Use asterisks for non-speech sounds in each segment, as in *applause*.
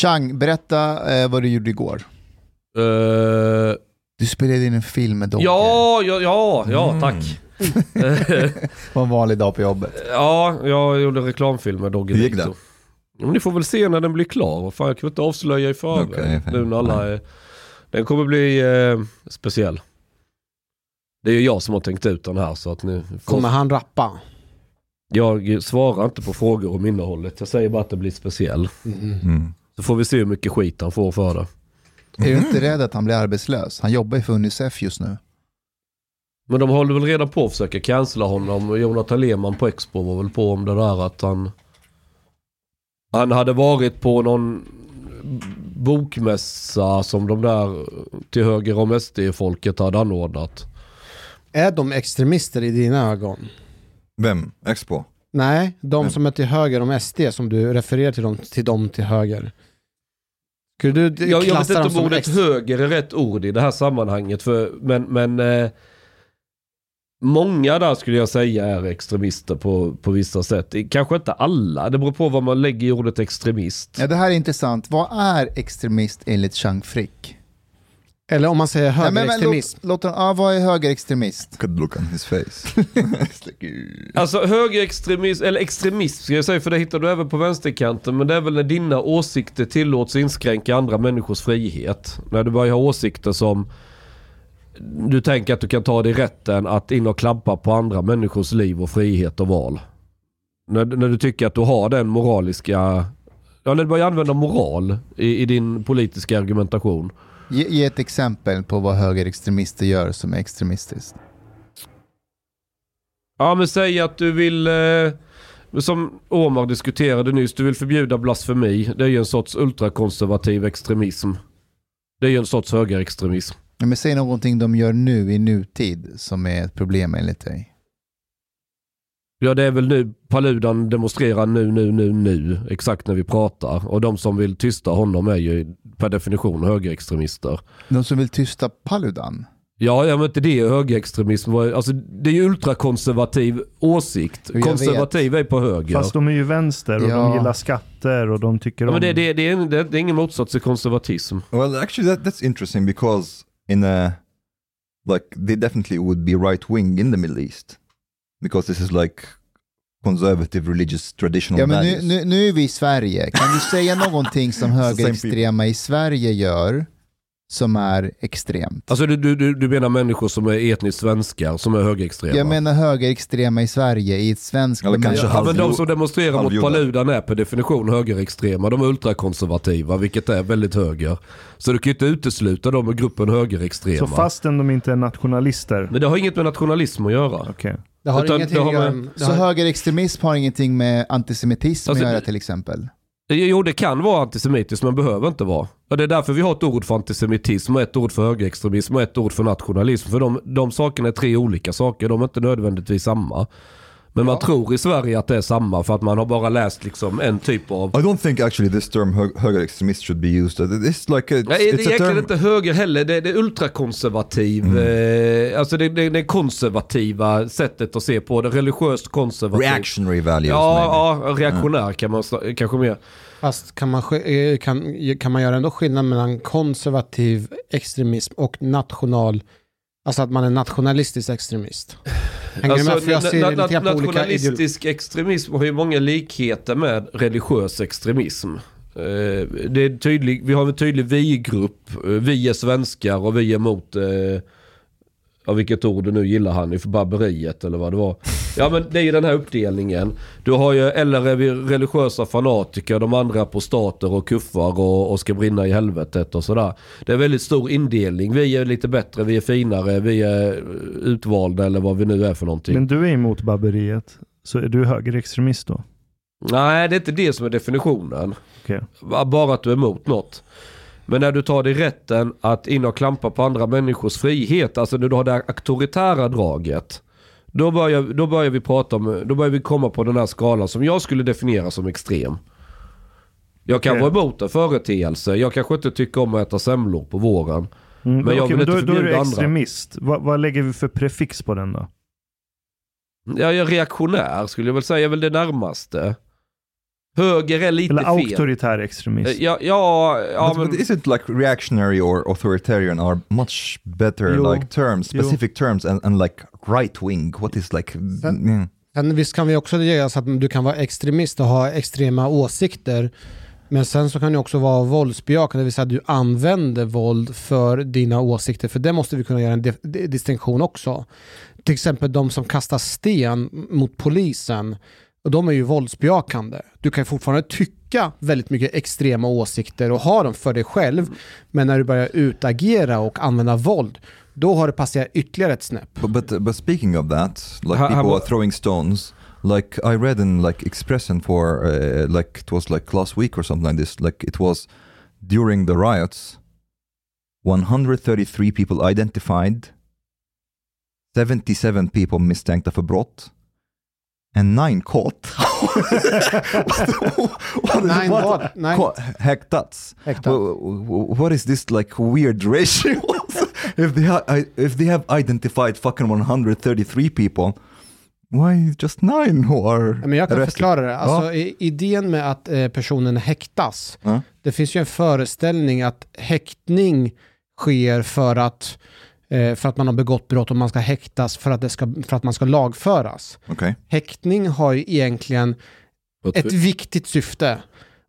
Chang, berätta eh, vad du gjorde igår. Eh, Du spelade in en film med Dogge. ja, ja, ja, ja, Mm. tack. Det *laughs* var en vanlig dag på jobbet. ja, jag gjorde reklamfilm med Dogge Hur gick Victor. Men ni får väl se när den blir klar. Fan, jag kan inte avslöja i förväg. Okej. nu när alla är... Den kommer bli eh, speciell. Det är ju jag som har tänkt ut den här så att ni får... Kommer han rappa? Jag svarar inte på frågor om innehållet. Jag säger bara att det blir speciell. Mm. Så får vi se hur mycket skit han får för det. Är du inte rädd att han blir arbetslös? Han jobbar ju för Unicef just nu. Men de håller väl redan på att försöka cancella honom. Jonathan Lehmann på Expo var väl på om det där att han... Han hade varit på någon bokmässa som de där till höger om SD-folket hade anordnat. Är de extremister i dina ögon? Vem? Expo? Nej, de Vem? som är till höger om SD som du refererar till dem till, dem till höger. Skulle du Jag, jag vet inte om ordet ex- höger är rätt ord i det här sammanhanget. För, men men eh, många där skulle jag säga är extremister på, på vissa sätt. Kanske inte alla, det beror på vad man lägger i ordet extremist. Ja, det här är intressant. Vad är extremist enligt Chang Frick? Eller om man säger Nej, men- men högerextremism. Låt, låt, den- ja, vad är högerextremist? Could look on his face. *laughs* Alltså högerextremism, eller extremism ska jag säga, för det hittar du även på vänsterkanten. Men det är väl när dina åsikter tillåts inskränka andra människors frihet. När du börjar ha åsikter som du tänker att du kan ta dig rätten att in och klampa på andra människors liv och frihet och val. När, när du tycker att du har den moraliska... Ja, när du börjar använda moral i, i din politiska argumentation. Ge, ge ett exempel på vad högerextremister gör som är extremistiskt. Ja men säg att du vill, eh, som Omar diskuterade nyss, du vill förbjuda blasfemi. Det är ju en sorts ultrakonservativ extremism. Det är ju en sorts högerextremism. Men säg någonting de gör nu i nutid som är ett problem enligt dig. Ja det är väl nu Paludan demonstrerar nu, nu, nu, nu. Exakt när vi pratar. Och de som vill tysta honom är ju per definition högerextremister. De som vill tysta Paludan. Ja, ja men inte det är högerextremism. Alltså det är ju ultrakonservativ åsikt. Jag Konservativ är på höger. Fast de är ju vänster och Ja. de gillar skatter och de tycker ja, om... men det, det, det, är, det, det är ingen motsats till konservatism. Well, actually, that, that's interesting because in a like they definitely would be right wing in the Middle East because this is like conservative religious traditional Ja, men nu, nu, nu är vi i Sverige. Kan du säga *laughs* någonting som högerextrema i Sverige gör som är extremt? Alltså du, du, du du menar människor som är etniskt svenskar som är högerextrema? Jag menar högerextrema i Sverige i ett svenskt Eller kanske Ja, men de som demonstrerar mot. Paludan är per definition högerextrema. De är ultrakonservativa, vilket är väldigt höger. Så du kan ju inte utesluta dem ur gruppen högerextrema. Så fastän de inte är nationalister. Men det har inget med nationalism att göra. Okej. Det har Utan ingenting det har med- Så högerextremism har ingenting med antisemitism Alltså, att göra till exempel? Jo, det kan vara antisemitiskt men behöver inte vara. Och det är därför vi har ett ord för antisemitism och ett ord för högerextremism och ett ord för nationalism. För de, de sakerna är tre olika saker, de är inte nödvändigtvis samma. Men man tror i Sverige att det är samma för att man har bara läst liksom en typ av... I don't think actually this term hö- höger extremist should be used. It's like a, it's, Nej, det är egentligen term. inte höger heller. Det, det är ultrakonservativ. Eh, alltså det, det, det konservativa sättet att se på det. Religiöst konservativt. Reactionary values. Ja, maybe. ja, reaktionär kan man kanske mer. Fast kan man, eh, kan, kan man göra ändå skillnad mellan konservativ extremism och national, alltså att man är nationalistisk extremist? Hänger? För jag ser na- na- lite nationalistisk extremism har ju många likheter med religiös extremism. Eh, Det är tydlig, vi har en tydlig vi-grupp. Eh, Vi är svenskar och vi är mot, eh, ja vilket ord du nu gillar han för barbariet eller vad det var. Ja men det är ju den här uppdelningen. Du har ju, eller är vi religiösa fanatiker, de andra på stater och kuffar och, och ska brinna i helvetet och sådär. Det är väldigt stor indelning. Vi är lite bättre, vi är finare, vi är utvalda eller vad vi nu är för någonting. Men du är emot barbariet. Så är du högerextremist då? Nej, det är inte det som är definitionen. Okej. Bara att du är emot något. Men när du tar dig rätten att in och klampa på andra människors frihet, alltså när du har det auktoritära draget. Då börjar, då börjar vi prata om, då börjar vi komma på den här skalan som jag skulle definiera som extrem. Jag kan vara emot en företeelse, jag kanske inte tycker om att äta semlor på våren. Mm, Men jag okej, vill då, inte då är du förbjuda andra. extremist. Vad, vad lägger vi för prefix på den då? Jag är reaktionär skulle jag väl säga, är väl det närmaste. Höger är lite Eller fel. auktoritär extremism. Eh, Ja, ja, ja but, men... but isn't like reactionary or authoritarian are much better Jo. like terms, Jo. specific terms, and, and like right wing? What is like? Sen- yeah. Sen visst kan vi också göra så att du kan vara extremist och ha extrema åsikter. Men sen så kan du också vara våldsbejakande, det vill säga att du använder våld för dina åsikter. För det måste vi kunna göra en distinktion också. Till exempel de som kastar sten mot polisen. Och de är ju våldsbejakande. Du kan fortfarande tycka väldigt mycket extrema åsikter och ha dem för dig själv. Men när du börjar utagera och använda våld, då har det passerat ytterligare ett snäpp. But, but but speaking of that, like people are throwing stones. Like I read in like Expressen for uh, like it was like last week or something like this. Like it was during the riots, 133 people identified, 77 people misstänkta för brott, and *laughs* nine caught. Nine what? Nine- Caught- häktats. Häktat. Wh- wh- What is this like weird ratio? *laughs* if they ha- if they have identified fucking 133 people, why just nine who are Ja, Men jag kan arrested? förklara det. Alltså, i- Idén med att eh, personen häktas, Ja. det finns ju en föreställning att häktning sker för att, för att man har begått brott och man ska häktas för att, det ska, för att man ska lagföras. Okej. Häktning har ju egentligen ett viktigt syfte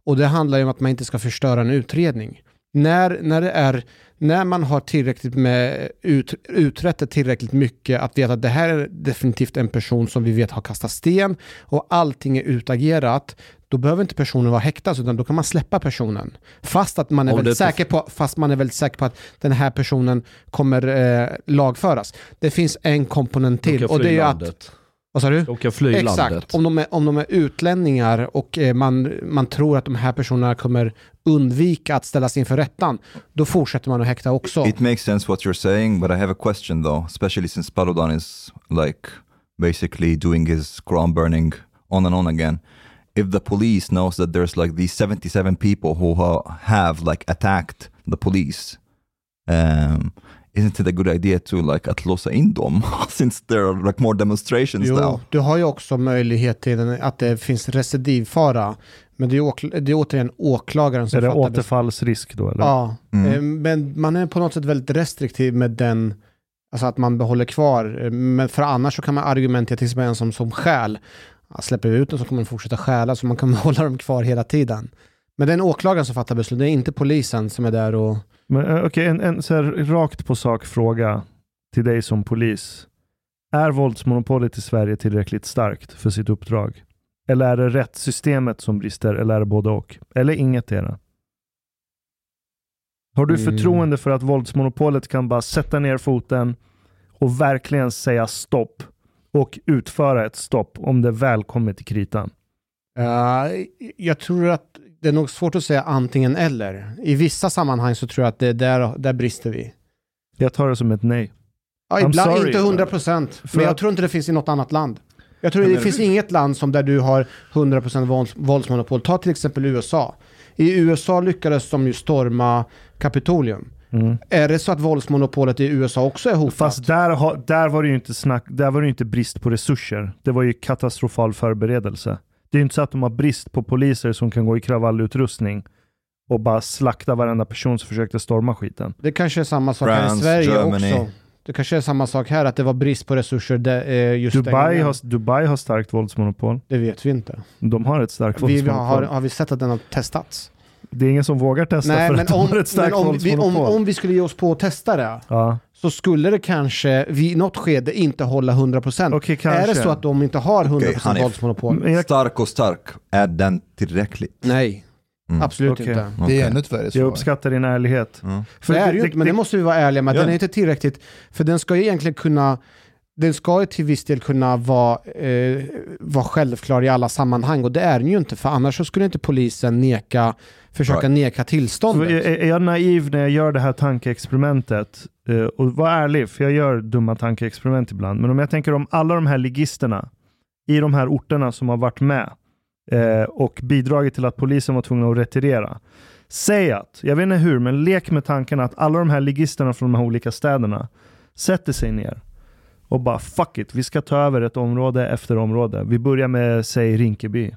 och det handlar ju om att man inte ska förstöra en utredning. När, när, det är, när man har tillräckligt med ut, utrett tillräckligt mycket att veta att det här är definitivt en person som vi vet har kastat sten och allting är utagerat, då behöver inte personen vara häktad utan då kan man släppa personen. Fast att man är Om väldigt säker på, fast man är väldigt säker på att den här personen kommer eh, lagföras. Det finns en komponent till och det är ju att, landet. vad sa du? De kan fly Exakt, landet. om de, är, om de är utlänningar och eh, man, man tror att de här personerna kommer undvika att ställas inför rättan, då fortsätter man att häkta också. It makes sense what you're saying, but I have a question though, especially since Paludan is like basically doing his Quran burning on and on again. If the police knows that there's like these 77 people who ha- have like attacked the police, um, isn't it a good idea to like att låsa in dem *laughs* since there are like more demonstrations Jo, now? du har ju också möjlighet till att det finns recidivfara, men det är, det är återigen åklagaren som är det fattar återfallsrisk då? Eller? Ja, Mm. eh, men man är på något sätt väldigt restriktiv med den, alltså att man behåller kvar. Eh, Men för annars så kan man argumentera till exempel en som, som stjäl. Ja, släpper vi ut dem så kommer de fortsätta stjäla, så man kan *laughs* hålla dem kvar hela tiden. Men det är en åklagare som fattar beslut, det är inte polisen som är där och... Eh, okej, en, en så här rakt på sak fråga till dig som polis. Är våldsmonopolet i Sverige tillräckligt starkt för sitt uppdrag? Eller är det rättssystemet som brister? Eller är det både och? Eller inget det? Har du Mm. förtroende för att våldsmonopolet kan bara sätta ner foten och verkligen säga stopp och utföra ett stopp om det väl kommer till kritan? Uh, jag tror att det är nog svårt att säga antingen eller. I vissa sammanhang så tror jag att det är där, där brister vi. Jag tar det som ett nej. Ja, ibland sorry. inte 100 procent. Men jag tror inte det finns i något annat land. Jag tror det men- finns inget land som där du har 100 procent vålds, våldsmonopol. Ta till exempel USA. I USA lyckades de ju storma Kapitolium. Mm. Är det så att våldsmonopolet i USA också är hotat? Fast där, där var det ju inte snack, där var det ju inte brist på resurser. Det var ju katastrofal förberedelse. Det är ju inte så att de har brist på poliser som kan gå i kravallutrustning och bara slakta varenda person som försökte storma skiten. Det kanske är samma sak här i France, Sverige Germany. också. Det kanske är samma sak här, att det var brist på resurser där, eh, just Dubai har, Dubai har starkt våldsmonopol. Det vet vi inte. De har ett starkt Vi våldsmonopol. har, har vi sett att den har testats? Det är ingen som vågar testa Nej, för men att de om, har ett starkt men om, vi, om, om vi skulle ge oss på att testa det, ja. så skulle det kanske vid något skede inte hålla 100%. Okej, kanske. Är det så att de inte har 100% Okej, Hanif. våldsmonopol? Jag, Stark och stark, är den tillräckligt? Nej, Mm. absolut Okej. inte. Det är ännu ett värre jag uppskattar din ärlighet. Mm. För det är ju inte, men det måste vi vara ärliga med. Ja. Den är inte tillräckligt, för den ska ju egentligen kunna den ska ju till viss del kunna vara, eh, vara självklar i alla sammanhang och det är den ju inte för annars så skulle inte polisen neka, försöka Right. neka tillståndet. är, är jag naiv när jag gör det här tankeexperimentet? Eh, och var ärlig, för jag gör dumma tankeexperiment ibland. Men om jag tänker om alla de här ligisterna i de här orterna som har varit med eh, och bidragit till att polisen var tvungna att retirera. Säg att, jag vet inte hur, men lek med tanken att alla de här ligisterna från de här olika städerna sätter sig ner och bara fuck it, vi ska ta över ett område efter område. Vi börjar med, säg Rinkeby.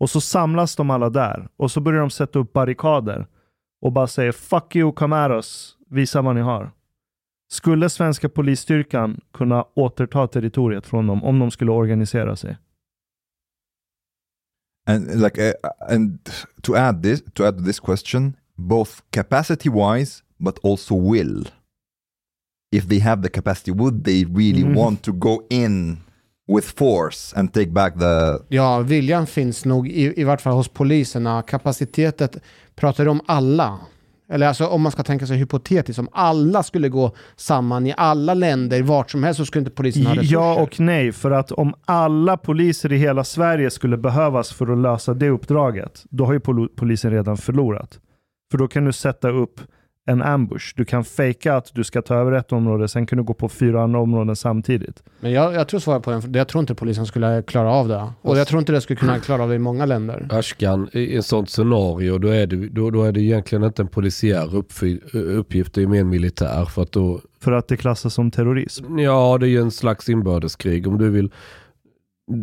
Och så samlas de alla där och så börjar de sätta upp barrikader och bara säger fuck you, come at us, visa vad ni har. Skulle svenska polisstyrkan kunna återta territoriet från dem om de skulle organisera sig? And like, uh, and to add this, to add this question, both capacity-wise, but also will. If they have the capacity, would they really Mhm. want to go in with force and take back the? Ja, viljan finns nog i, i vart fall hos poliserna. Kapaciteten pratar du om alla. Eller alltså om man ska tänka sig hypotetiskt, om alla skulle gå samman i alla länder, vart som helst, så skulle inte polisen ha resurser. Ja och nej, för att om alla poliser i hela Sverige skulle behövas för att lösa det uppdraget, då har ju pol- polisen redan förlorat. För då kan du sätta upp en ambush. Du kan fejka att du ska ta över ett område, sen kan du gå på fyra andra områden samtidigt. Men jag, jag tror svaret på den, jag tror inte polisen skulle klara av det. Och jag tror inte det skulle kunna klara av det i många länder. Ashkan, i ett sånt scenario då är, det, då, då är det egentligen inte en polisiär uppgift, det är mer en militär. För att då, För att det klassas som terrorism. ja det är ju en slags inbördeskrig. Om du vill,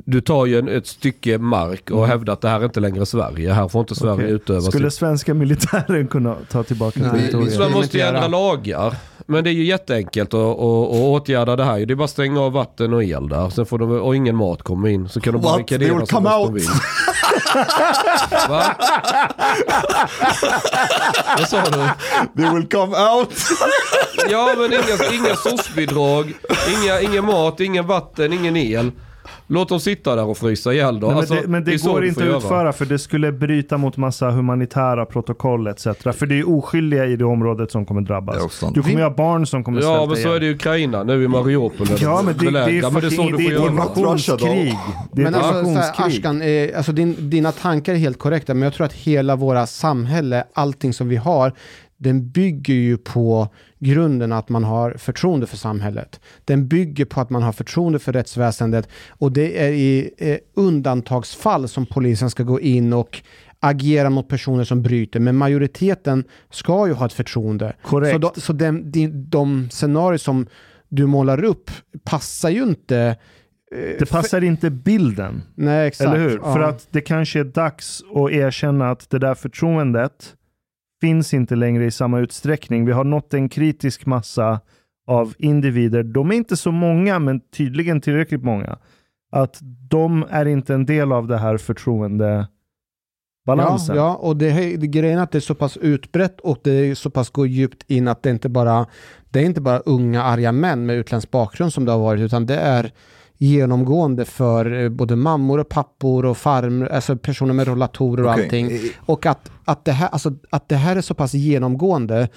du tar ju en, ett stycke mark och hävdar att det här är inte längre Sverige. Här får inte Sverige Okej. utöva Skulle sitt... svenska militären kunna ta tillbaka Nej, territoriet? Man måste ju ändra lagar. Men det är ju jätteenkelt att, att, att åtgärda det här. Det är bara att stänga av vatten och el där. Sen får de, och ingen mat kommer in. Så kan de bara What? They will barrikadera så come gott de out. vill. *laughs* Va? Vad sa du? They will come out. Ja men inga, inga soc-bidrag, inga, ingen mat, ingen vatten, ingen el. Låt dem sitta där och frysa ihjäl då. Nej, men Alltså, det, men det, så går inte att göra. utföra för det skulle bryta mot massa humanitära protokoll etc. För det är oskyldiga i det området som kommer drabbas. Det. Du kommer ju ha barn som kommer Ja svälta men så är det i Ukraina, nu i Mariupol. Ja men det, det, är belägrar. men det är så det är invasionskrig. Det är Men ett alltså, här. Ashkan, eh, alltså din, dina tankar är helt korrekta, men jag tror att hela våra samhälle, allting som vi har, den bygger ju på grunden att man har förtroende för samhället. Den bygger på att man har förtroende för rättsväsendet och det är i eh, undantagsfall som polisen ska gå in och agera mot personer som bryter, men majoriteten ska ju ha ett förtroende. Korrekt. Så, då, så den, de, de scenarier som du målar upp passar ju inte eh, Det passar inte bilden. Nej, exakt. Eller hur? Ja. För att det kanske är dags att erkänna att det där förtroendet finns inte längre i samma utsträckning. Vi har nått en kritisk massa av individer. De är inte så många, men tydligen tillräckligt många. Att de är inte en del av det här förtroendebalansen. Ja, ja, och det, är- det grejen är att det är så pass utbrett och det är så pass går djupt in att det inte bara det är inte bara unga arga män med utländsk bakgrund som det har varit, utan det är genomgående för eh, både mammor och pappor och farmor, alltså personer med rollatorer och Okej. allting. Och att, att, det här, alltså, att det här är så pass genomgående,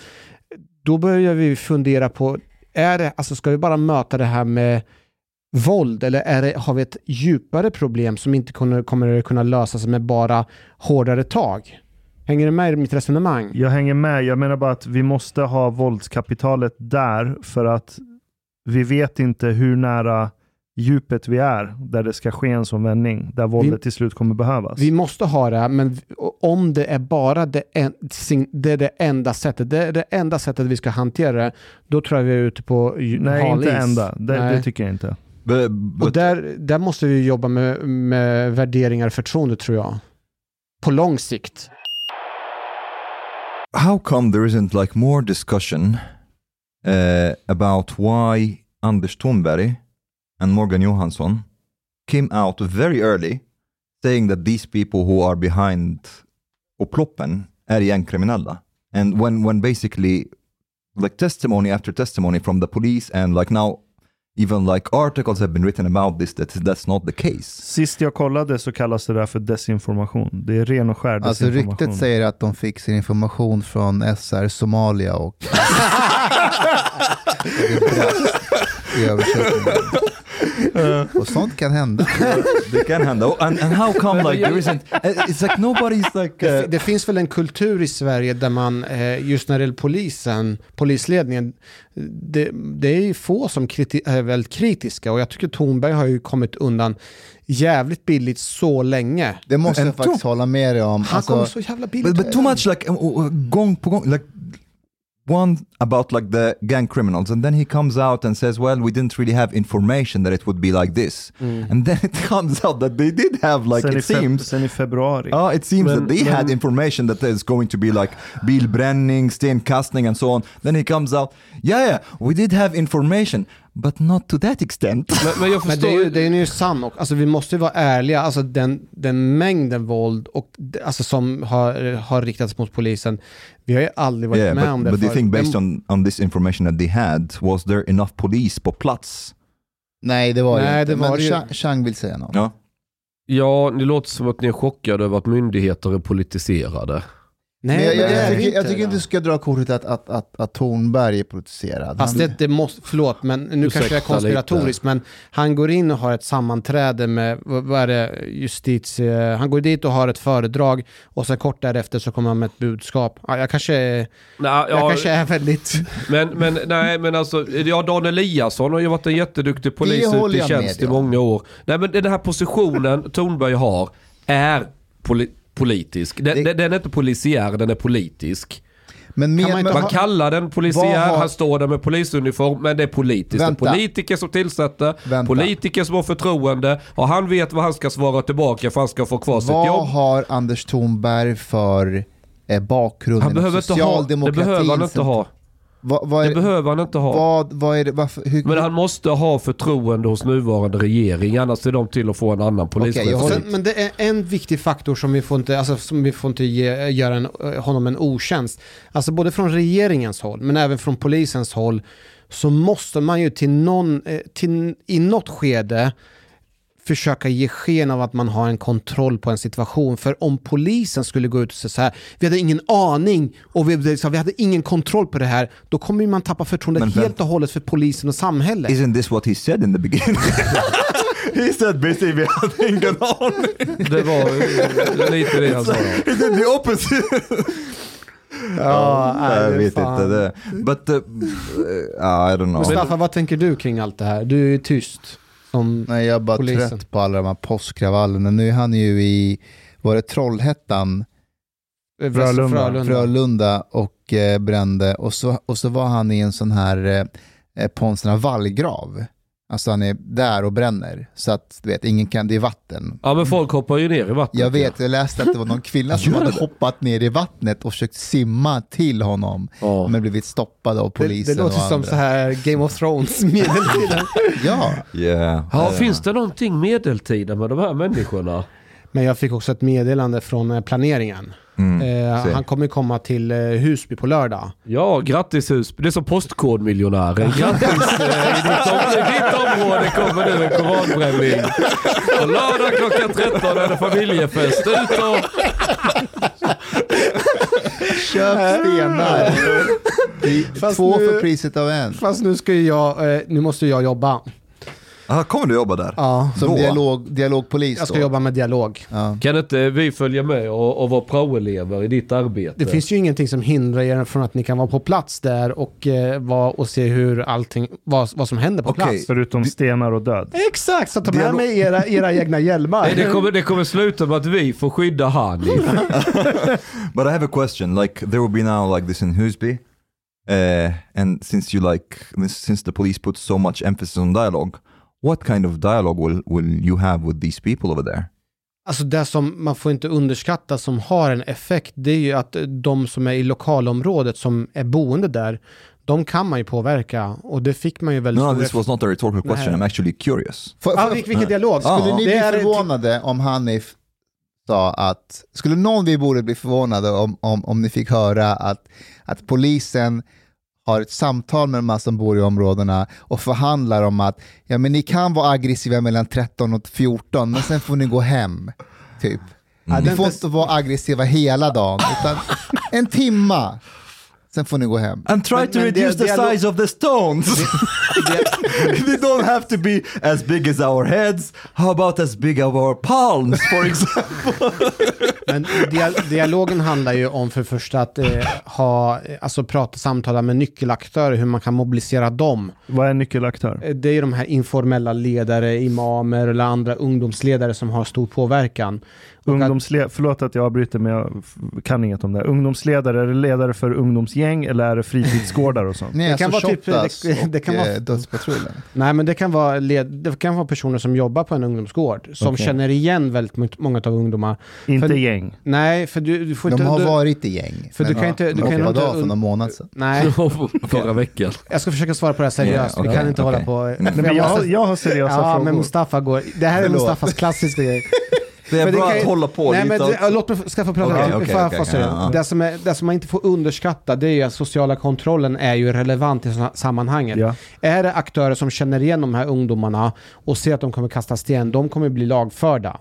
då börjar vi fundera på, är det, alltså ska vi bara möta det här med våld eller är det, har vi ett djupare problem som inte kommer, kommer kunna lösas med bara hårdare tag? Hänger du med i mitt resonemang? Jag hänger med. Jag menar bara att vi måste ha våldskapitalet där för att vi vet inte hur nära djupet vi är där det ska ske en sån vändning, där våldet till slut kommer behövas. Vi måste ha det, men om det är bara det, en, det, är det enda sättet, det är det enda sättet vi ska hantera det, då tror jag vi är ute på Nej, inte enda. Det, Nej. det tycker jag inte. But, Och but där, där måste vi jobba med, med värderingar och förtroende tror jag. På lång sikt. how come there isn't like more discussion uh, about why Anders Thornberry and Morgan Johansson came out very early saying that these people who are behind upploppen är gängkriminella? And when, when basically like testimony after testimony from the police and like now even like articles have been written about this that that's not the case. Sist jag kollade så kallas det där för desinformation. Det är ren och skär Alltså desinformation. ryktet säger att de fick sin information från SR Somalia och. *laughs* Och sånt kan hända. they can handle and, and how come like there isn't it's like nobody's like Det, uh, det finns väl en kultur i Sverige där man, eh, just när det gäller polisen, polisledningen, det, det är ju få som kriti- är väldigt kritiska och jag tycker Thornberg har ju kommit undan jävligt billigt så länge. Det måste jag faktiskt hålla med dig om. Han Alltså, kommer så jävla billigt. but, but too much like uh, uh, gång på gång like one about like the gang criminals, and then he comes out and says, "Well, we didn't really have information that it would be like this." Mm. And then *laughs* it comes out that they did have, like sen, it seems, sen i februari. Oh, it seems Men- that they had information that there's going to be like bilbränning, stenkastning and so on. Then he comes out, yeah, yeah, we did have information, but not to that extent. Men, men jag *laughs* Men det är ju, ju... det är ju sant och alltså vi måste ju vara ärliga, alltså den, den mängden våld och, alltså som har, har riktats mot polisen, vi har ju aldrig varit yeah, med om but, det but do you think based on, on this information that they had, was there enough police på plats? Nej, det var Nej, inte. det var Men ju- Chang vill säga något. Ja. Ja, det låter som att ni är chockade över att myndigheter är politiserade. Nej, Men jag, jag, det är jag, vi tycker, jag tycker inte du ska dra kortet att, att, att, att Tornberg är politiserad. Fast Han- det, det måste, förlåt, men nu Ursäkta kanske jag är konspiratoriskt, lite. men han går in och har ett sammanträde med, vad är det, justitie... Han går dit och har ett föredrag och sen kort därefter så kommer han med ett budskap. Ja, jag kanske, är- Nej, jag ja, kanske är väldigt... men, men, nej, men alltså, ja, Dan Eliasson har ju varit en jätteduktig polis ute i jag tjänst med i många år. Nej, men den här positionen Tornberg har är poli politisk. Den, Det- den, är inte polisiär, den är politisk. men med, man Man kallar den polisiär, Vad har- han står där med polisuniform, men det är politiskt. Vänta. Det är politiker som tillsätter, Vänta. politiker som har förtroende och han vet vad han ska svara tillbaka för han ska få kvar sitt vad jobb. har Anders Thornberg för eh, bakgrund Han behöver inte ha, det behöver han inte som- ha. Vad, vad, Det är, behöver han inte ha. vad, vad är det, varför, hur, Men han måste ha förtroende hos nuvarande regering, annars är de till att få en annan polischef. Och håller- sen, men det är en viktig faktor som vi får inte, alltså, som vi får inte ge, göra en, honom en otjänst. Alltså både från regeringens håll, men även från polisens håll, så måste man ju till någon, eh, till, i något skede försöka ge sken av att man har en kontroll på en situation. För om polisen skulle gå ut och säga så här, vi hade ingen aning och vi, vi hade ingen kontroll på det här, då kommer man tappa förtroendet Men helt och hållet för polisen och samhället. Isn't this what he said in the beginning? *laughs* he said basically we had ingen aning. Det var eh, lite det han sa. *laughs* He did the opposite. Ja, nej, jag vet fan. inte det. But uh, I don't know. Mustafa, vad tänker du kring allt det här? Du är tyst. Som, Nej, jag är bara Polisen. trött på alla de här påskkravallerna. Nu är han ju i, var det Trollhättan, Frölunda. Frölunda. Frölunda och eh, brände. Och så, och så var han i en sån här, eh, på en sån här vallgrav. Alltså han är där och bränner. Så att du vet, ingen kan, det är vatten. Ja men folk hoppar ju ner i vattnet. Jag vet, jag läste att det var någon kvinna *laughs* som hade det? hoppat ner i vattnet och försökt simma till honom. Ja. Men blivit stoppad av Det, polisen det låter och som andra. så här Game of Thrones *laughs* medeltiden. Ja, Yeah. Ja, finns det någonting medeltida med de här människorna? Men jag fick också ett meddelande från eh, planeringen. Mm. Eh, han kommer komma till eh, Husby på lördag. Ja, grattis hus. Det är som postkodmiljonären. Grattis! eh, I ditt, om, I ditt område kommer nu en koranbränning. På lördag klockan 13 är det familjefest. Ut och... köp stenar. Fast Två nu- för priset av en. Fast nu ska jag, eh, nu måste jag jobba. Ah, kommer du jobba där? Ja, Som Då? dialog, dialogpolis jag ska då. jobba med dialog. Ja. Kan inte vi följa med och, och vara praoelever i ditt arbete? Det finns ju ingenting som hindrar er från att ni kan vara på plats där och, eh, vara och se hur allting, vad, vad som händer på Okej. plats. Förutom stenar och död. Exakt, så ta med Dialog- mig era, era egna hjälmar. Nej, det, kommer, det kommer sluta med att vi får skydda Hanif. *laughs* *laughs* But I have a question. Like there will be now like this in Husby, uh, and since you like since the police put so much emphasis on dialogue, what kind of dialogue will will you have with these people over there? Alltså det som man får inte underskatta som har en effekt, det är ju att de som är i lokalområdet som är boende där, de kan man ju påverka och det fick man ju väldigt No, this was not a rhetorical question. Nej. I'm actually curious. Ja, får- vil- vilken dialog. Skulle ni Det bli förvånade om Hanif sa att, skulle någon vi borde bli förvånade om, om, om ni fick höra att, att polisen har ett samtal med de här som bor i områdena och förhandlar om att ja, men ni kan vara aggressiva mellan 13 och 14 men sen får ni gå hem. Typ. Ja, Ni får inte vara aggressiva hela dagen utan en timma. Sen får ni gå hem. And try Men- to men reduce the size of the stones. they *laughs* don't have to be as big as our heads. How about as big as our palms, for example? *laughs* Men dia dialogen handlar ju om för det första att eh, ha, alltså prata, samtala med nyckelaktörer, hur man kan mobilisera dem. Vad är nyckelaktör? Eh, Det är ju de här informella ledare, imamer eller andra ungdomsledare som har stor påverkan. Ungdomsle- Förlåt att jag avbryter men jag kan inget om det. Ungdomsledare, är det ledare för ungdomsgäng eller är det fritidsgårdar och sånt? *laughs* Nej, Det kan alltså vara typ- det- det och kan vara- eh, Dödspatrullen. Nej, men det kan, vara led, det kan vara personer som jobbar på en ungdomsgård som Okej. känner igen väldigt många av ungdomar. Inte För- gäng. Nej, för du, du får De inte... har du, varit i gäng. För du men kan inte- du de kan inte- för någon månad sedan. Nej, *laughs* Förra veckan. jag ska försöka svara på det här seriöst. Ja, Vi kan inte okej. hålla på... Nej, men jag, jag har seriösa Ja, frågor. men Mustafa går... Det här är. Mustafas klassiska grej. *laughs* Det är Men det bra kan ju- att hålla på Nej, lite men det, låt mig ska få prata. Okej, få säga? ja, ja. Det, som är, det som man inte får underskatta det är ju att sociala kontrollen är ju relevant i såna- sammanhanget. Ja. Är det aktörer som känner igen de här ungdomarna och ser att de kommer kasta sten, de kommer bli lagförda.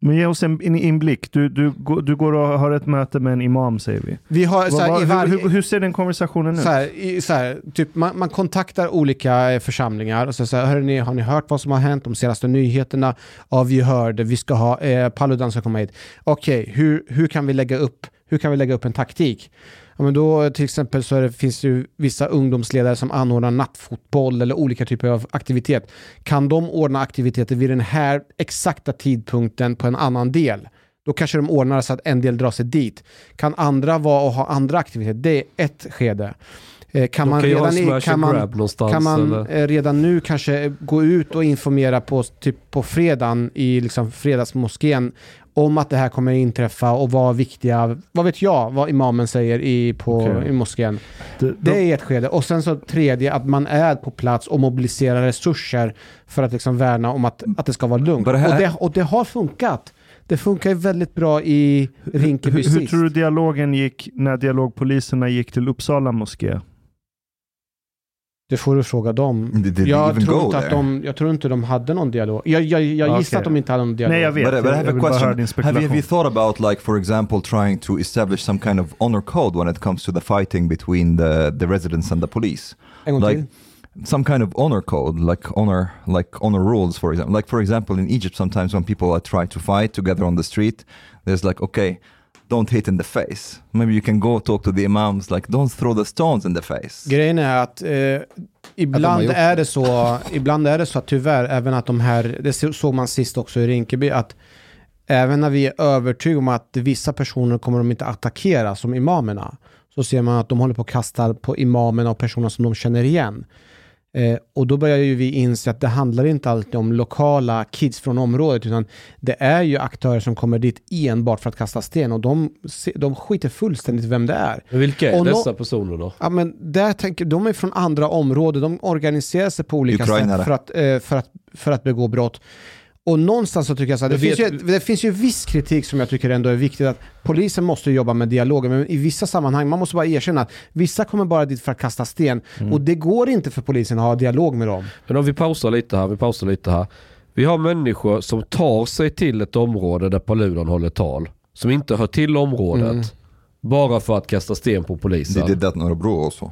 Men ge oss en, en inblick. Du, du, du går och har ett möte med en imam säger vi. Vi har så här, varje, hur, hur, hur ser den konversationen ut? så här, i, så här, typ, man, man kontaktar olika eh, församlingar och så säger hörni, har ni hört vad som har hänt de senaste nyheterna? Ja, vi hörde, vi ska ha, eh, Paludan ska komma hit. Okej, hur, hur kan vi lägga upp, hur kan vi lägga upp en taktik? Ja, men då till exempel så det, finns det ju vissa ungdomsledare som anordnar nattfotboll eller olika typer av aktivitet. Kan de ordna aktiviteter vid den här exakta tidpunkten på en annan del? Då kanske de ordnar så att en del drar sig dit. Kan andra vara och ha andra aktiviteter? Det är ett skede. Eh, Kan man, redan, i, kan, man, kan man redan nu kanske gå ut och informera på, typ på fredagen i liksom fredagsmoskén om att det här kommer inträffa och vad viktiga, vad vet jag, vad imamen säger i, på, Okej. i moskén. Det- Det är ett skede. Och sen så tredje, att man är på plats och mobiliserar resurser för att liksom värna om att, att det ska vara lugnt. Men det här- Och, det, och det har funkat. Det funkar ju väldigt bra i Rinkeby hur, hur sist. tror du dialogen gick när dialogpoliserna gick till Uppsala moské? Det får du fråga dem. Did Jag tror, inte att de, jag tror inte de hade någon dialog. Jag, jag, jag gissar Okej. att de inte hade någon dialog. Nej, jag vet. But, but I have jag a question. Have you, have you thought about, like, for example, trying to establish some kind of honor code when it comes to the fighting between the, the residents and the police? En gång like- till. Some kind of honor code, like honor, like honor rules, for example. Like for example, in Egypt, sometimes when people try to fight together on the street, there's like, okay, don't hit in the face. Maybe you can go talk to the imams, like, don't throw the stones in the face. Grejen är att eh, ibland gjort är det så, *laughs* ibland är det så att tyvärr, även att de här, det så- såg man sist också i Rinkeby, att även när vi är övertygade om att vissa personer kommer de inte attackera som imamerna, så ser man att de håller på att kasta på imamerna och personer som de känner igen. Eh, och då börjar ju vi inse att det handlar inte alltid om lokala kids från området, utan det är ju aktörer som kommer dit enbart för att kasta sten och de, de skiter fullständigt vem det är. Men vilka är Och dessa personer då? Ja, men där tänker, de är från andra områden, de organiserar sig på olika Ukrainare. sätt för att, eh, för, att, för att begå brott. Och någonstans så tycker jag så här, det, Jag finns vet- ju, det finns ju viss kritik som jag tycker ändå är viktigt att polisen måste jobba med dialogen, men i vissa sammanhang, man måste bara erkänna att vissa kommer bara dit för att kasta sten och det går inte för polisen att ha dialog med dem. Men om vi pausar lite här, vi pausar lite här. Vi har människor som tar sig till ett område där Paludan håller tal. Som inte hör till området. Mm. Bara för att kasta sten på polisen. did that in Örebro also.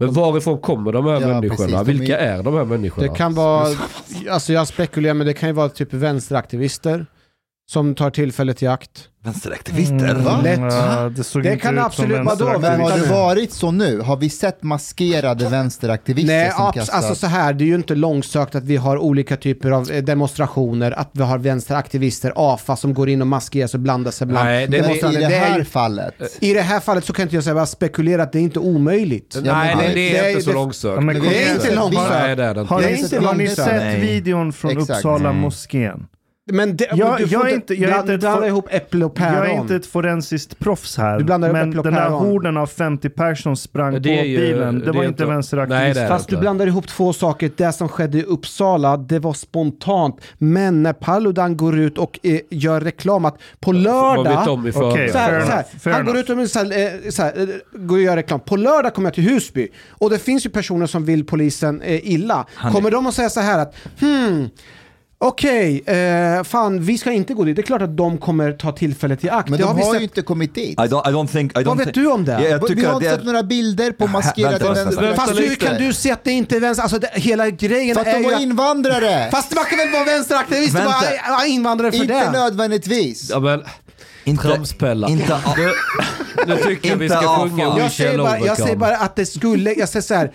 Men varifrån kommer de här Ja, människorna? precis. De Vilka är- är de här människorna? Det kan vara, *laughs* alltså jag spekulerar, men det kan ju vara typ vänsteraktivister som tar tillfället i akt. Vänsteraktivister? Va? Lätt. Ja, det såg Det inte kan ut absolut- vadå? vänsteraktivister. Men har det varit så nu? Har vi sett maskerade vänsteraktivister Nej, som kastar... alltså så här, det är ju inte långsökt att vi har olika typer av eh, demonstrationer, att vi har vänsteraktivister, AFA, som går in och maskerar sig och blandar sig bland Nej, det- i det är här ju- fallet, I det här fallet så kan inte jag säga bara spekulera att det är inte omöjligt. Ja, Nej, men det, det är det- inte så det- långsökt. Långsökt. det är det inte. Det inte har ni långsökt. sett videon från. Uppsala Nej. moskén? Men det, Jag- du får jag är inte- jag är bland- inte ett blanda ihop äpple och päron. Jag är inte ett forensiskt proffs här, Du blandar ihop men den där horden av 50 personer sprang Det på är ju- bilen. Det, det var är inte är Fast du blandar ihop två saker. Det som skedde i Uppsala, det var spontant. Men när Paludan går ut och eh, gör reklam att på lördag... Så här, så här, enough, han går ut och så här, eh, så här, eh, går och gör reklam. På lördag kommer jag till Husby och det finns ju personer som vill polisen eh, illa. Han är- Kommer de att säga så här att hmm, Okej, eh, fan vi ska inte gå dit. Det är klart att de kommer ta tillfället i akt. men det de har vi har sett. ju inte kommit dit. I don't, I don't think... I don't Vad vet du om det? Ja, jag vi har inte sett är... några bilder på *laughs* maskerade Vänta, vänta, vänta. Fast hur kan du se att det inte är vänster... Alltså det, hela grejen För att är de ju var att- invandrare! Fast man kan väl vara vänsteraktivist och vara invandrare för inte det? nödvändigtvis. Ja men, Inte, tramspella. inte, Du, Nu tycker jag vi ska Inte sjunga Jag säger, bara, jag säger bara att det skulle, jag säger så här,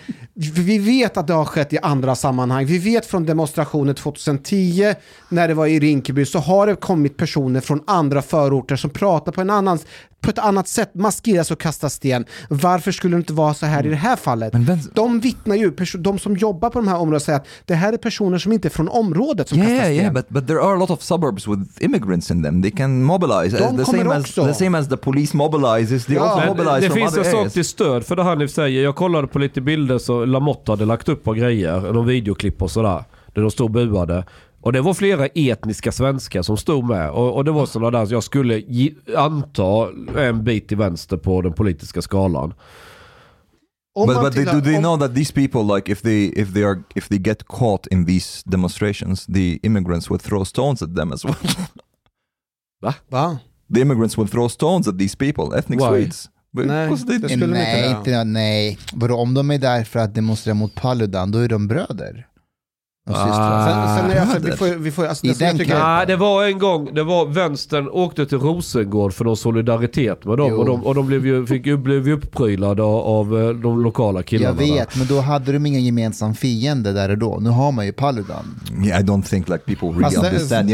vi vet att det har skett i andra sammanhang. Vi vet från demonstrationen 2010 när det var i Rinkeby så har det kommit personer från andra förorter som pratar på, en annan, på ett annat sätt, maskeras och kastar sten. Varför skulle det inte vara så här i det här fallet? Men vem- De vittnar ju, de som jobbar på de här områdena säger att det här är personer som inte är från området som kastar Yeah, sten. yeah, but but there are a lot of suburbs with immigrants in them. They can mobilize. De the kommer same as the same as the police mobilizes. They Ja, also Men mobilize det from finns en sak till stöd för det Hanif säger. Jag kollade på lite bilder så Lamotte hade lagt upp på grejer, någon videoklipp och sådär. Där de stod och buade. Och det var flera etniska svenskar som stod med. Och, och det var sådana där jag skulle ge, anta en bit till vänster på den politiska skalan. Om But, but they, do they know that these people, like, if they if they are if they get caught in these demonstrations, the immigrants will throw stones at them as well. *laughs* Va? The immigrants will throw stones at these people, ethnic Why? Swedes. But- Nej. Det skulle de inte nej, göra. inte, nej. Vadå, om de är där för att demonstrera mot Paludan, då är de bröder. Ah. Sen, sen alltså, vi bröder. får, vi får, alltså, I det tycker, var en gång, det var vänstern åkte till Rosengård för någon solidaritet med dem. Jo. Och de, och de blev ju, fick blev ju uppprylade av, eh, de lokala killarna. Jag där. vet, men då hade de ingen gemensam fiende där och då. Nu har man ju Paludan. yeah, I don't think like people really det- understand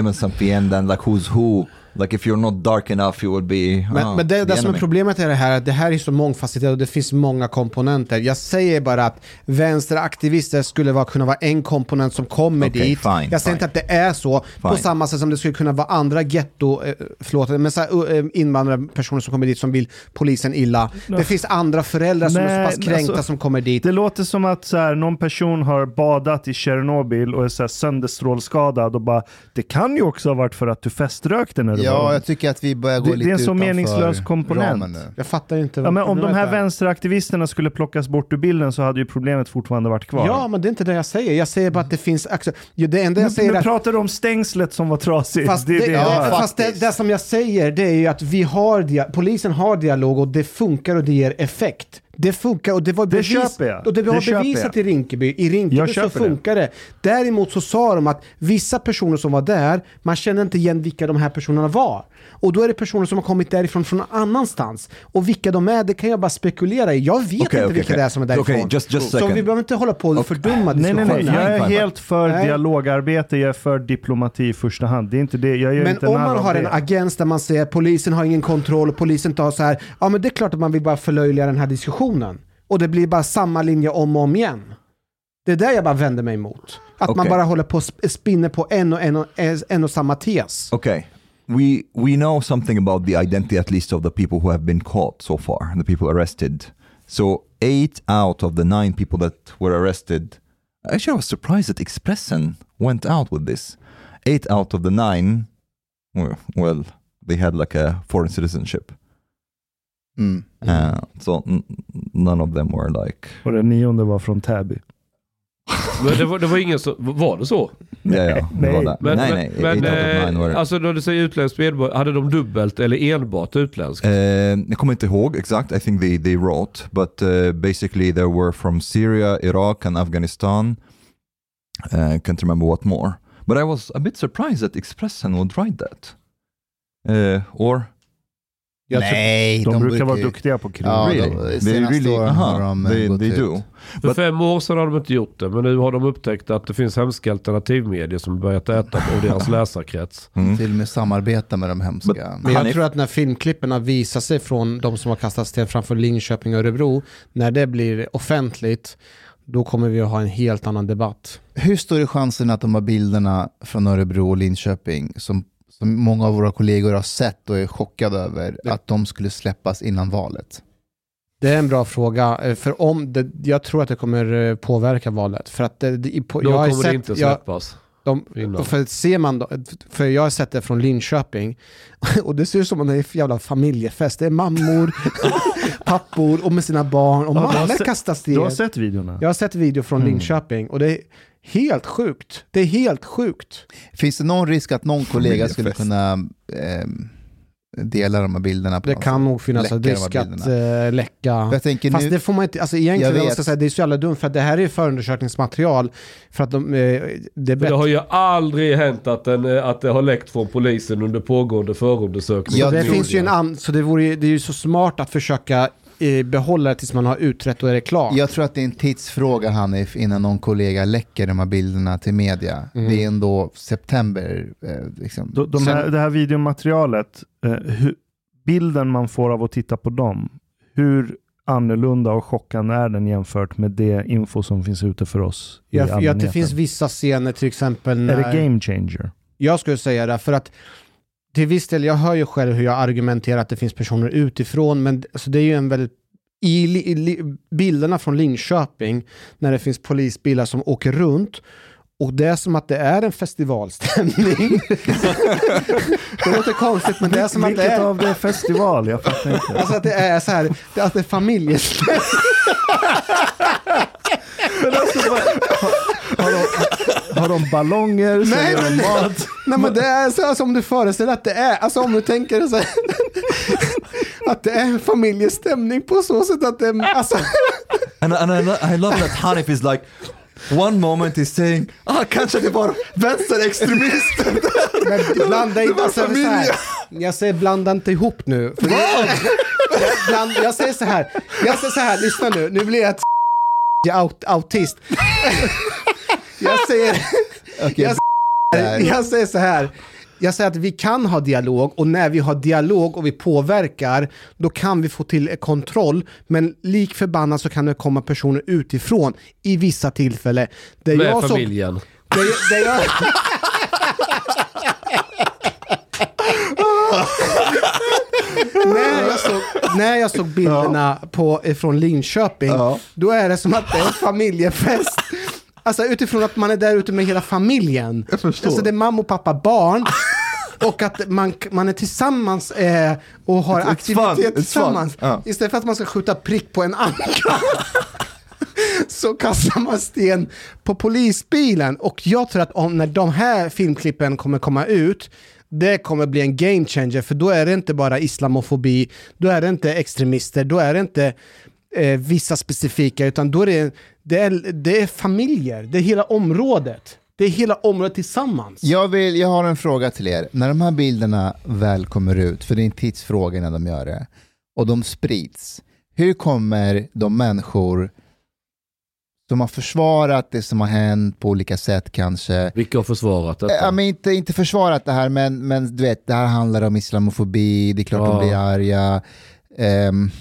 and then like who's who. Like if you're not dark enough, you will be. Men, oh, men det, det som är problemet är det här att det här är så mångfacetterat och det finns många komponenter. Jag säger bara att vänsteraktivister skulle vara, kunna vara en komponent som kommer Okej, dit. fine, jag säger fine. inte att det är så, på Fine. samma sätt som det skulle kunna vara andra getto, eh, förlåt, men så här, eh, invandrarpersoner som kommer dit som vill polisen illa. Det finns andra föräldrar som är Nej, så pass kränkta alltså, som kommer dit. Det låter som att så här, någon person har badat i Tjernobyl och är så här, sönderstrålskadad och bara Det kan ju också ha varit för att du feströkte när du Ja, ung." jag tycker att vi börjar gå Det- det är lite en så meningslös komponent. nu. Jag fattar inte Ja, vad men om de här är. vänsteraktivisterna skulle plockas bort ur bilden så hade ju problemet fortfarande varit kvar. Ja, men det är inte det jag säger. Jag säger bara att det finns... Det enda jag men, säger men att pratar du om stängslet som var trasigt? Fast, det, det, är det hör. fast det, som jag säger det är ju att vi har polisen har dialog och det funkar och det ger effekt. Det funkar och det var Det bevis, köper jag. Och det var Det bevisat i Rinkeby. I Rinkeby så köper det. funkar det. Däremot så sa de att vissa personer som var där, man känner inte igen vilka de här personerna var. Och då är det personer som har kommit därifrån från annanstans. Och vilka de är, det kan jag bara spekulera i. Jag vet Okej, inte okej, vilka okej. det är som är därifrån. Okej, just- just så vi behöver inte hålla på och fördumma Nej, nej, nej. Jag är helt för Nej. dialogarbete, jag är för diplomati i första hand. Det är inte det. Jag gör Men inte om man har det. en agens där man säger att polisen har ingen kontroll och polisen tar så här, ja men det är klart att man vill bara förlöjliga den här diskussionen. Och det blir bara samma linje om och om igen. Det är där jag bara vänder mig emot. Att man Okej. bara håller på och sp- spinner på en och, en och, en och samma tes. Okay. We we know something about the identity at least of the people who have been caught so far, the people arrested. So eight out of the nine people that were arrested. Actually, I was surprised that Expressen went out with this. Eight out of the nine, well, well they had like a foreign citizenship. Mm. Uh, so n- none of them were like. Och den nionde var från Täby. *laughs* Men det var, det var ingen som... Var det så? Yeah, yeah. nej. det var det. Men, nej, men, nej. men of nine eh, alltså när du säger utländskt medborgare, hade de dubbelt eller enbart utländskt? Uh, jag kommer inte ihåg exakt, I think they, they wrote, but uh, basically they were from Syria, Iraq and Afghanistan. Uh, can't remember what more. But I was a bit surprised that Expressen would write that. Uh, or Jag tror- Nej, De, brukar vara duktiga på krig. Ja, really, de- they senaste really, åren aha, har de, eh, they, gått they do. För but- fem år sedan har de inte gjort det, men nu har de upptäckt att det finns hemska alternativmedier som börjat äta av deras *laughs* läsarkrets. Mm. Till och med samarbeta med de hemska. Men jag tror att när filmklipperna visar sig från de som har kastat sten framför Linköping och Örebro, när det blir offentligt, då kommer vi att ha en helt annan debatt. Hur stor är chansen att de här bilderna från Örebro och Linköping, som, som många av våra kollegor har sett och är chockade över, att de skulle släppas innan valet? Det är en bra fråga, eh, för om det, jag tror att det kommer eh, påverka valet. För att det, det, på, Då jag kommer det sett, inte jag, släppas. de, innan. för ser man då, för jag har sett det från Linköping, *laughs* och det ser ut som att det är en jävla familjefest. Det är mammor, *laughs* pappor och med sina barn, och Ja, sett- kastar sten. Du har sett videorna? Jag har sett video från Mm. Linköping och det helt sjukt. Det är helt sjukt. Finns det någon risk att någon kollega skulle kunna ehm, dela de här bilderna. På Det kan sätt. nog finnas en risk att eh, läcka. Jag tänker Fast nu, det får man inte, alltså egentligen, Jag jag säga, det är så jävla dumt för att det här är förundersökningsmaterial. För att de, eh, det det har ju aldrig hänt att, den, eh, att det har läckt från polisen under pågående förundersökning. Ja, det det finns ju en an, så det, vore, det är ju så smart att försöka eh, behålla det tills man har utrett och är det klart. jag tror att det är en tidsfråga Hanif innan någon kollega läcker de här bilderna till media. Mm. Det är ändå september. Eh, liksom. De, de Sen- här, det här videomaterialet, eh, hu, bilden man får av att titta på dem, hur annorlunda och chockande är den jämfört med det info som finns ute för oss i jag, jag, det allmänheten? finns vissa scener till exempel när... Är det game changer? Jag skulle säga det, för att till viss del, jag hör ju själv hur jag argumenterar att det finns personer utifrån, men alltså, det är ju en väldigt i, i li, bilderna från Linköping, när det finns polisbilar som åker runt, och det är som att det är en festivalstämning. *laughs* det låter konstigt, men det är som att det Vilket är... av det är festival? Jag fattar inte. *laughs* Alltså att det är så här, att det är familjestämning. *laughs* Har de, har de ballonger? Nej, Säljer de men- mat? Nej men det är så här som du föreställer att det är. Alltså om du tänker så här, att det är familjestämning på så sätt att det är, alltså, And, and I, I love that Hanif is like, one moment he's saying, ah kanske det var vänsterextremister. men blanda inte, alltså, så här, jag säger blanda inte ihop nu. För jag, bland, jag säger så här, jag säger så här, lyssna nu, nu blir jag ett aut, autist. Jag säger, *laughs* Okej, jag, jag säger så här, jag säger att vi kan ha dialog och när vi har dialog och vi påverkar, då kan vi få till kontroll. Men lik förbannat så kan det komma personer utifrån i vissa tillfällen. Där Med jag familjen. där, där jag... när, jag såg, när jag såg bilderna på, eh, från Linköping, Ja. då är det som att det är en familjefest. Alltså utifrån att man är där ute med hela familjen. Jag förstår. Alltså det är mamma och pappa, barn. *laughs* Och att man, man är tillsammans eh, och har It's fun, aktivitet it's fun. tillsammans. Ja. Istället för att man ska skjuta prick på en anka. *laughs* så kastar man sten på polisbilen. Och jag tror att om, när de här filmklippen kommer komma ut, det kommer bli en game changer, för då är det inte bara islamofobi, då är det inte extremister, då är det inte eh, vissa specifika, utan då är det, det, är, det är familjer, det är hela området. Det är hela området tillsammans. Jag, vill, jag har en fråga till er. När de här bilderna väl kommer ut, för det är en tidsfråga när de gör det, och de sprids, hur kommer de människor som har försvarat det som har hänt på olika sätt kanske, Vilka har försvarat detta? Ja, men inte, inte försvarat det här, men, men du vet, det här handlar om islamofobi, det är klart Ja. de blir arga. Ehm,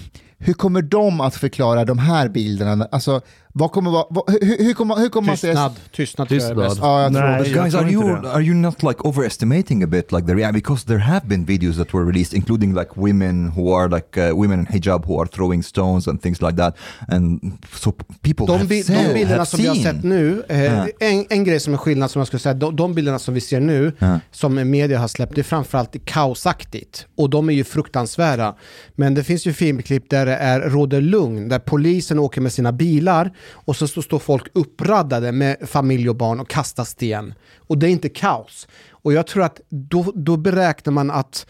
hur kommer de att förklara de här bilderna? Alltså, vad kommer vara, vad, hur, hur kommer, hur kommer man säga... Tystnad. Tystnad tror jag är Tystnad. bäst. Ja, jag tror Nej, jag Guys, tror are you are you not like overestimating a bit like the reaction? Because there have been videos that were released, including like women who are like uh, women in hijab who are throwing stones and things like that, and so people De, have, bi- said, de bilderna have som vi har seen. sett nu, eh, Ja. en, en grej som är skillnad som jag skulle säga, de, de bilderna som vi ser nu, Ja. som media har släppt, det är framförallt kaosaktigt. Och de är ju fruktansvärda. Men det finns ju filmklipp där det är, råder lugn, där polisen åker med sina bilar och så står- folk uppradade med familj och barn och kastar sten. Och det är inte kaos. Och jag tror att då, då beräknar man att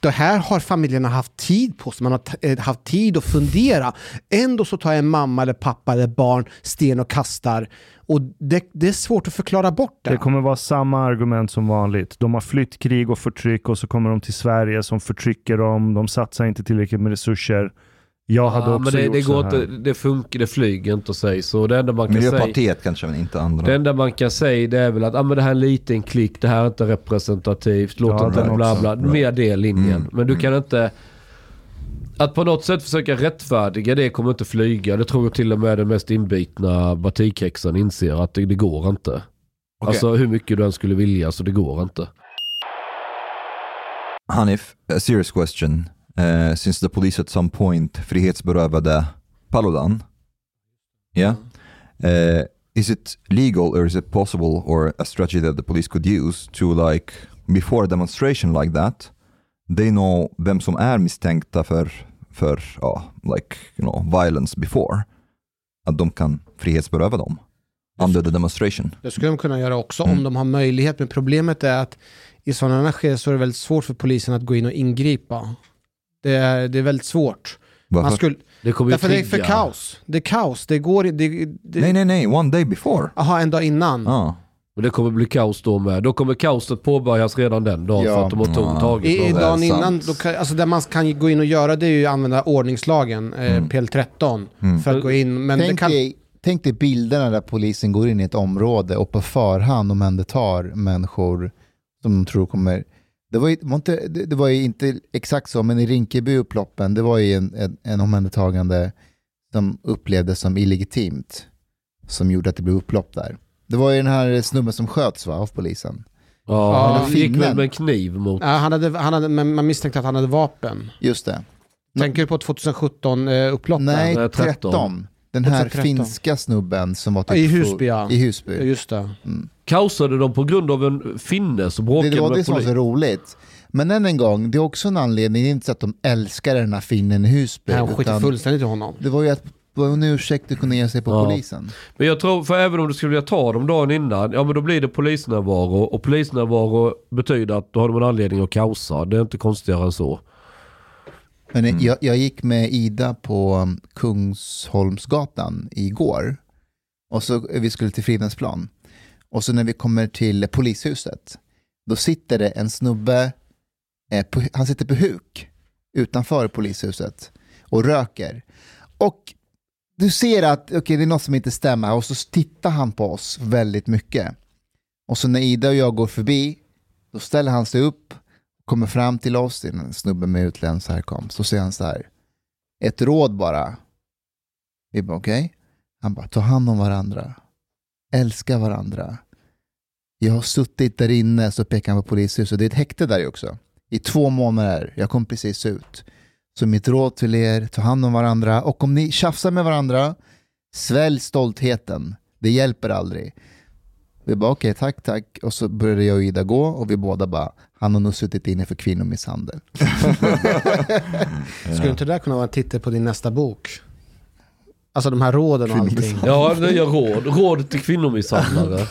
det här har familjerna haft tid på sig, man har eh, haft tid att fundera. Ändå så tar en mamma eller pappa eller barn sten och kastar. Och det, det är svårt att förklara bort det. Det kommer vara samma argument som vanligt. De har flytt krig och förtryck och så kommer de till Sverige som förtrycker dem. De satsar inte tillräckligt med resurser. Jag hade ja, också men det, gjort det, så går här. inte, det funkar, det flyger inte att säga så. Det enda man kan säga... Miljöpartiet kanske, men inte andra. Det enda man kan säga det är väl att ah, men det här är en liten klick, det här är inte representativt, låt Ja, inte den bla bla. Mer det linjen. Mm, Men du mm. kan inte... Att på något sätt försöka rättfärdiga det kommer inte flyga. Det tror jag till och med den mest inbitna batikhäxan inser att det, det går inte. Okej. Alltså hur mycket du än skulle vilja så det går inte. Hanif, a serious question. Uh, since the police at some point frihetsberövade Paludan, yeah, uh, is it legal or is it possible or a strategy that the police could use to like before a demonstration like that, they know vem som är misstänkta för, för ja, like, you know, violence before, att de kan frihetsberöva dem? under the demonstration. Det skulle de kunna göra också Mm. om de har möjlighet. Men problemet är att i sådana här skeden så är det väldigt svårt för polisen att gå in och ingripa. Det är, det är väldigt svårt. Man skulle, Det kommer därför det är för kaos. Det är kaos. Det går i- det, det, Nej, nej, nej, one day before. Aha, en dag innan. Ah. Och det kommer bli kaos då med. Då kommer kaoset påbörjas redan den dagen Ja. för att de har Ja. tagit I, i det dagen innan, då kan, alltså det man kan gå in och göra det är ju att använda ordningslagen, eh, Mm. PL13, Mm. för att gå in. Men det Tänk, kan, dig, tänk dig bilderna där polisen går in i ett område och på förhand omhändertar människor som de tror kommer... Det var, ju, var inte, det det var ju inte exakt så, men i Rinkeby-upploppen, det var ju en, en, en omhändertagande som upplevdes som illegitimt, som gjorde att det blev upplopp där. Det var ju den här snubben som sköts va, av polisen. Ja, han gick väl med en kniv mot... ja, han hade, han hade, men man misstänkte att han hade vapen. Just det. Tänker du på 2017-upploppet? Nej, Nej, 13. 13. Den här 13. finska snubben som var typ I Husby, ja. I Husby. Just det. Kaosade de på grund av en finne som Det, bråkade det var det som var så roligt. Men än en gång, det är också en anledning, det är inte så att de älskar den här finnen i Husby. Nej, skiter utan fullständigt i honom. det var ju att var en ursäkt att kunna ge sig på Ja. polisen. Men jag tror, för även om du skulle vilja ta dem dagen innan, ja men då blir det polisnärvaro. Och polisnärvaro betyder att då har de en anledning att kaosa. Det är inte konstigare än så. Men Mm. jag, jag gick med Ida på um, Kungsholmsgatan igår. Och så vi skulle till Fridhemsplan. Och så när vi kommer till polishuset, då sitter det en snubbe, eh, på, han sitter på huk utanför polishuset och röker. Och du ser att okay, det är något som inte stämmer och så tittar han på oss väldigt mycket. Och så när Ida och jag går förbi, då ställer han sig upp, kommer fram till oss, det är en snubbe med utländsk härkomst, så säger han så här, ett råd bara. Vi bara okej. Han bara, ta hand om varandra. Älska varandra. Jag har suttit där inne, så pekar han på polishuset, det är ett häkte där också. I två månader, jag kom precis ut. Så mitt råd till er, ta hand om varandra och om ni tjafsar med varandra, svälj stoltheten. Det hjälper aldrig. Vi bara okej, tack, tack. Och så började jag och Ida gå och vi båda bara, han har nog suttit inne för kvinnomisshandel. *laughs* Skulle inte det där kunna vara en titel på din nästa bok? Alltså de här råden och allting. Ja, nya råd. Råd till kvinnomisshandlare.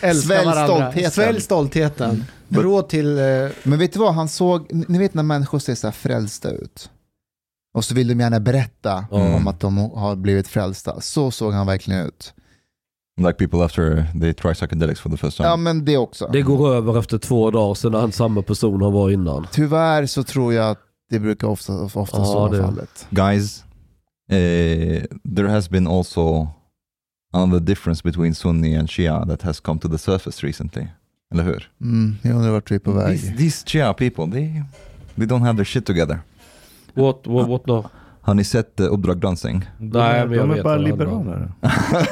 *laughs* Svälj stoltheten. Svälj stoltheten. Råd till... Eh, Men vet du vad, han såg, ni vet när människor ser så här frälsta ut. Och så vill de gärna berätta Mm. om att de har blivit frälsta. Så såg han verkligen ut. Like people after they try psychedelics for the first time. Ja men det också. Det går över efter två dagar sedan han samma person han var innan. Tyvärr så tror jag att det brukar ofta, ofta Ja, så vara det- fallet. Guys, eh, there has been also another difference between Sunni and Shia that has come to the surface recently. Eller hur? Mm, jag undrar vart vi är på väg. These, these Shia people, they, they don't have their shit together. What, what, what no? Har ni sett uh, Uppdrag? De, Nej, är- men jag de är vet bara vad det handlar om.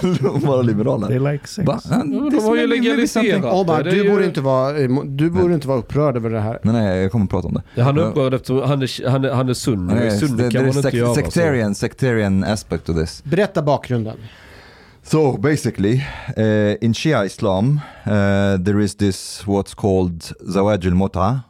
liberaler. *laughs* Bara liberaler. They like sex. Va? Uh, de har ju maybe legaliserat. something- Omar, det är du, ju- borde inte vara, eh, du borde inte vara upprörd över det här. Nej, nej, jag kommer att prata om det. Ja, han är upprörd eftersom han är, han är, han är sunni. Nej, Sunni there- kan man there is inte göra så. sectarian, sectarian aspect to this. Berätta bakgrunden. So basically, uh, in Shia Islam, uh, there is this what's called zawaj al-mut'a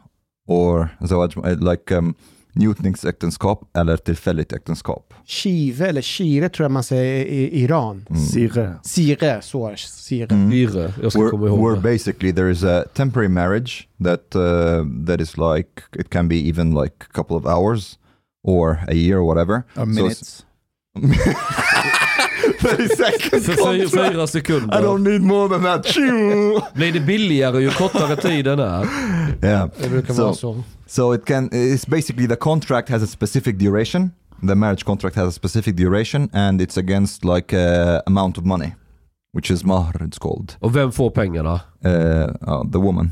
or zawaj, uh, like um, njutningsäktenskap eller tillfälligt äktenskap. Chive eller Shire tror jag man säger i Iran. Sire. Sire, så. Sire. Mm. Virre, jag ska komma Where, ihåg where det. basically there is a temporary marriage that uh, that is like it can be even like a couple of hours or a year or whatever. So minutes. *laughs* 30 seconds För fyra, fyra sekunder. I don't need more than that. Blir det billigare ju kortare tiden är? yeah. Det brukar So- vara så. So it can. It's basically the contract has a specific duration. The marriage contract has a specific duration, and it's against like a amount of money, which is mahr. It's called Och vem får pengarna? uh, uh, the woman.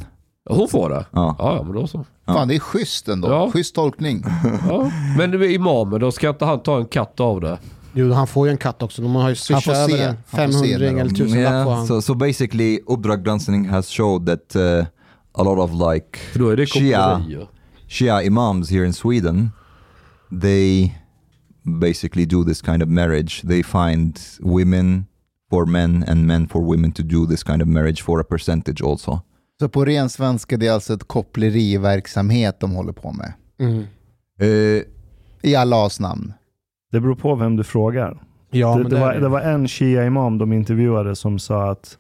Hon får det? Ja. Ja, ja men då så. Fan det är schysst ändå. Ja. Schysst tolkning. Ja. Men det är imamen, då ska inte han ta en katt av det? Jo, han får ju en katt också. De har ju swishat över se 500 när de- eller 1000 lapp får han. So so basically, Uppdrag Granskning has showed that uh, a lot of like Shia. Shia imams here in Sweden, they basically do this kind of marriage. They find women for men and men for women to do this kind of marriage for a percentage also. Så på ren svenska det är alltså ett koppleriverksamhet de håller på med. Mm. Uh, I Allahs namn. Det beror på vem du frågar. Ja, det, men det, det var, det var en shia-imam de intervjuade som sa att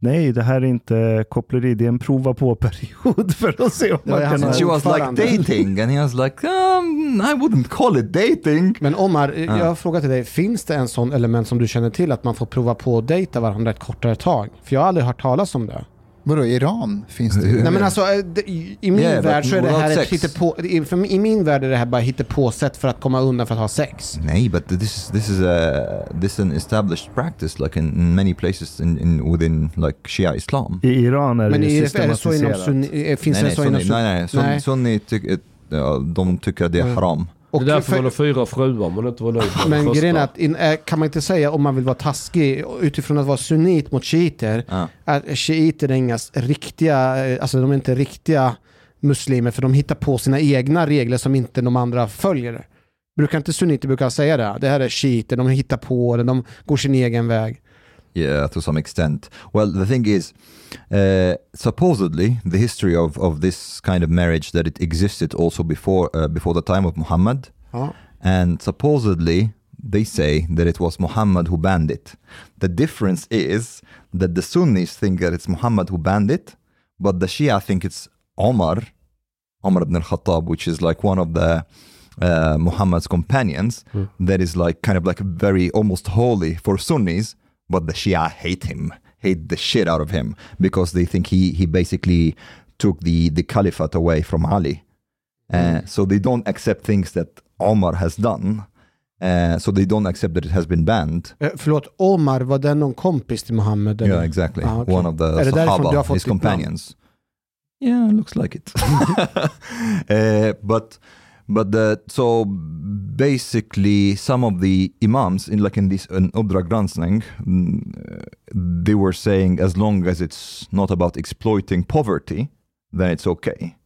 nej, det här är inte koppleri, det är en prova på-period *laughs* för att se om man hans kan... She was like dating and he was like, um, I wouldn't call it dating. Men Omar, Ja. jag har frågat till dig, finns det en sån element som du känner till att man får prova på att dejta varandra ett kortare tag? För jag har aldrig hört talas om det. Vadå, Iran finns det ju. Nej men alltså, eh, det- i min Yeah, värld så är det här ett hittepå, i, för, I min värld är det här bara hittepå-sätt för att komma undan för att ha sex. Nej, but this is this is a this is an established practice, like in, in many places in, in within like Shia Islam. I Iran är Men det är, det- är det inom systematiserat. sunni, eh, finns nej, det nej, så inom sunni, sunni? nej, nej, sun, Nej. sunni tycker, ja, de tycker att det är Mm. Haram. Det är Och därför man har för, fyra fruar man inte var nöjd med men grejen är att in, eh, kan man inte säga om man vill vara taskig utifrån att vara sunnit mot shiiter Ja. att shiiter är inga riktiga, eh, alltså de är inte riktiga muslimer för de hittar på sina egna regler som inte de andra följer. Brukar inte sunniter brukar säga det? Det här är shiiter, de hittar på det, de går sin egen väg. Yeah, to some extent. Well, the thing is, uh, supposedly, the history of, of this kind of marriage that it existed also before uh, before the time of Muhammad, Ja. and supposedly they say that it was Muhammad who banned it. The difference is that the Sunnis think that it's Muhammad who banned it, but the Shia think it's Omar, Omar ibn al-Khattab, which is like one of the uh, Muhammad's companions, that is like kind of like very almost holy for Sunnis, but the Shia hate him, hate the shit out of him because they think he he basically took the the caliphate away from Ali. Uh, so they don't accept things that Omar has done. Uh, so they don't accept that it has been banned. Förlåt, Omar, var det någon kompis till Muhammed? eller? Yeah, exactly. Ah, okay. One of the Är det därifrån du har Sahaba, his companions. Yeah, looks like it. uh, *laughs* *laughs* but but the, so basically, some of the imams in like in this in Udra Gransning, mm, they were saying as long as it's not about exploiting poverty, then it's okay.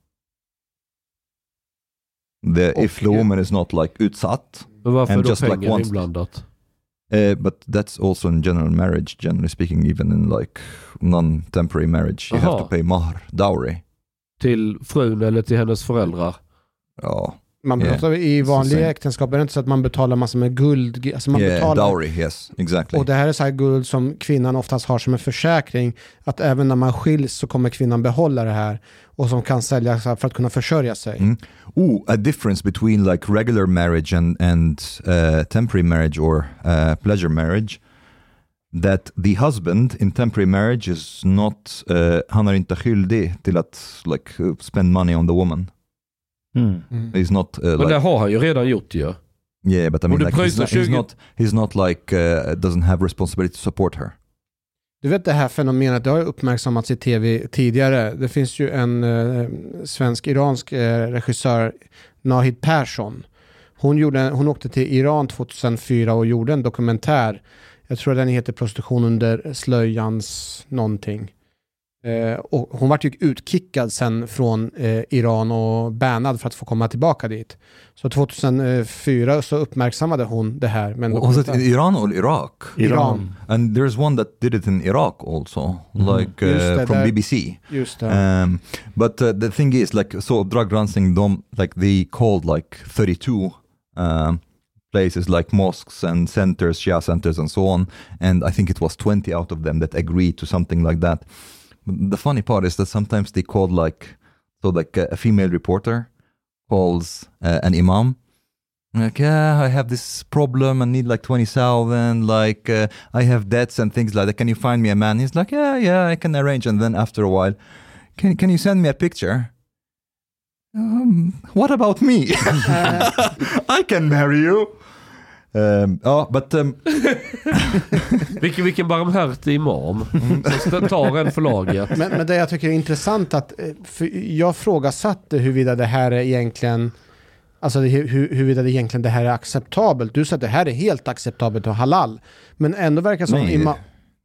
The, if the Okay. woman is not like utsatt, Men varför and då just like pengar once- inblandat? Uh, but that's also in general marriage, generally speaking, even in like non-temporary marriage, you have Aha. to pay mahr, dowry. Till frun eller till hennes föräldrar? Ja, Man Yeah. pratar i Så vanliga same. äktenskap är det inte så att man betalar massor med guld. Alltså man yeah, betalar, dowry, yes, exactly. och det här är så här guld som kvinnan oftast har som en försäkring. Att även när man skiljs så kommer kvinnan behålla det här. Och som kan säljas för att kunna försörja sig. Mm. Ooh, a difference between like regular marriage and and uh, temporary marriage or uh, pleasure marriage. That the husband in temporary marriage is not, uh, han är inte skyldig till att like spend money on the woman. Mm. Mm. He's not uh, Men like det har han ju redan gjort ju. Yeah, but I mean, like, he's, not, he's 20 not. He's not like uh, doesn't have responsibility to support her. Du vet det här fenomenet, det har ju uppmärksammats i tv tidigare. Det finns ju en eh, svensk-iransk eh, regissör, Nahid Persson. Hon, gjorde, hon åkte till Iran 2004 och gjorde en dokumentär. Jag tror den heter Prostitution under slöjans någonting. Eh, och hon vart ju utkickad sen från eh, Iran och bannad för att få komma tillbaka dit. Så 2004 så uppmärksammade hon det här. med en Was it in. Iran or Iraq? Iran. And there's one that did it in Iraq also, like uh, that- from that- BBC. Just det. Um, but uh, the thing is, like, so drug dancing, dom, like they called like 32 um, places, like mosques and centers, Shia centers, and so on. And I think it was 20 out of them that agreed to something like that. The funny part is that sometimes they called like, so like a, a female reporter calls uh, an imam. Like, yeah, I have this problem. I need like 20,000. Like, uh, I have debts and things like that. Can you find me a man? He's like, yeah, yeah, I can arrange. And then after a while, can, can you send me a picture? Um, what about me? *laughs* *laughs* I can marry you. Um, oh, but um, *laughs* Vilken, vilken barmhärtig imam som tar en för laget. Men, men det jag tycker är intressant att, eh, för jag frågasatte huruvida det här är egentligen, alltså hur, huruvida det egentligen det här är acceptabelt. Du sa att det här är helt acceptabelt och halal. Men ändå verkar som Nej, ima-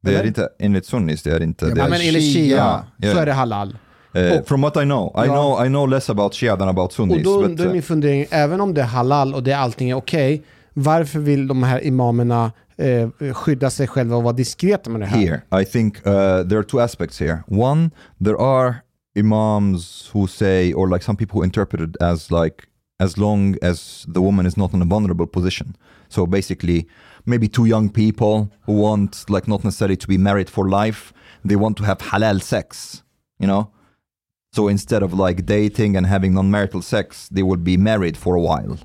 det är inte, enligt sunnis, det är inte Ja, det. ja, är- men enligt Shia. Shia så Ja. är det halal. Eh, och- from what I know, I Ja. know I know less about Shia than about Och sunnis. då, but, då är uh, min fundering, även om det är halal och det allting är okej, varför vill de här imamerna eh, skydda sig själva och vara diskreta med det här? here i think uh, there are two aspects here one there are imams who say or like some people who interpret it as like as long as the woman is not in a vulnerable position. So basically, maybe two young people who want, like, not necessarily to be married for life, they want to have halal sex, you know? So instead of like dating and having non marital sex, they would be married for a while.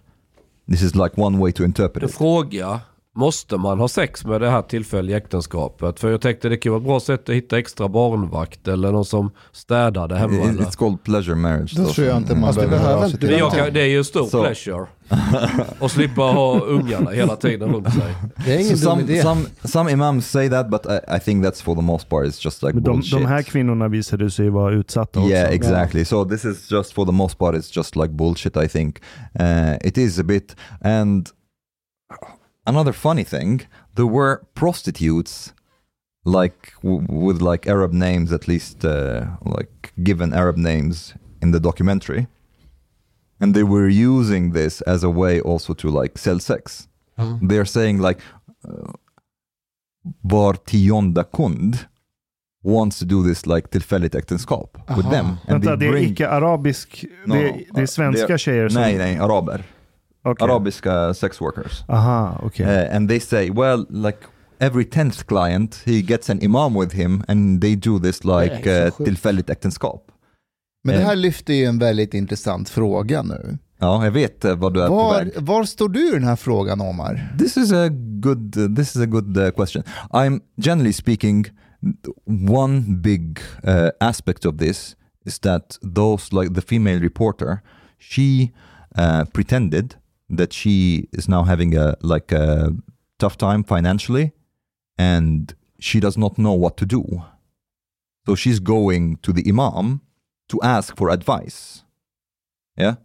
This is like one way to interpret En it. fråga. Måste man ha sex med det här tillfälliga äktenskapet? För jag tänkte det kan vara ett bra sätt att hitta extra barnvakt eller någon som städar det hemma. It- eller? It's called pleasure marriage. Though, tror jag inte man du behöver kan, det är ju en stor pleasure. *laughs* Och slippa ha ungarna hela tiden runt sig. Det är ingen So dum some, idé. some some imams say that, but I, I think that's for the most part it's just like Men de, bullshit. de här kvinnorna visade sig vara utsatta också. yeah, exactly. So this is just for the most part it's just like bullshit. I think uh, it is a bit. And another funny thing, there were prostitutes like w- with like Arab names, at least uh, like given Arab names in the documentary, and they were using this as a way also to like sell sex. Ja. they're saying like uh, var tionde kund wants to do this like tillfälligt äktenskap with them. And Vänta, they det är bring, icke-arabisk, No, det, no, är- det är uh, svenska det är- tjejer som... nej, nej, araber. Okej. Arabiska sex workers. Aha, okej. Uh, and they say, well, like every tenth client, he gets an imam with him and they do this like är så uh, tillfälligt äktenskap. Men det Eh. här lyfter ju en väldigt intressant fråga nu. Ja, jag vet uh, vad du är på Var, väg. var står du i den här frågan Omar? This is a good. This is a good uh, question. I'm generally speaking. One big uh, aspect of this is that those like the female reporter, she uh, pretended that she is now having a like a tough time financially, and she does not know what to do. So she's going to the imam to ask for advice. Yeah?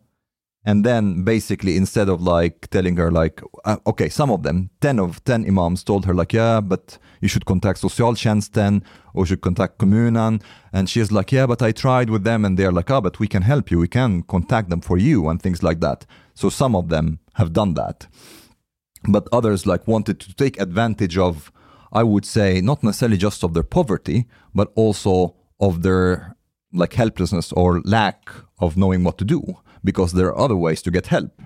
And then basically instead of like telling her like uh, okay some of them 10 of 10 imams told her like yeah but you should contact socialtjänsten or you should contact kommunen and she's like yeah but i tried with them and they're like oh but we can help you. We can contact them for you and things like that. So some of them have done that. But others like wanted to take advantage of i would say not necessarily just of their poverty but also of their like helplessness or lack of knowing what to do because there are other ways to get help.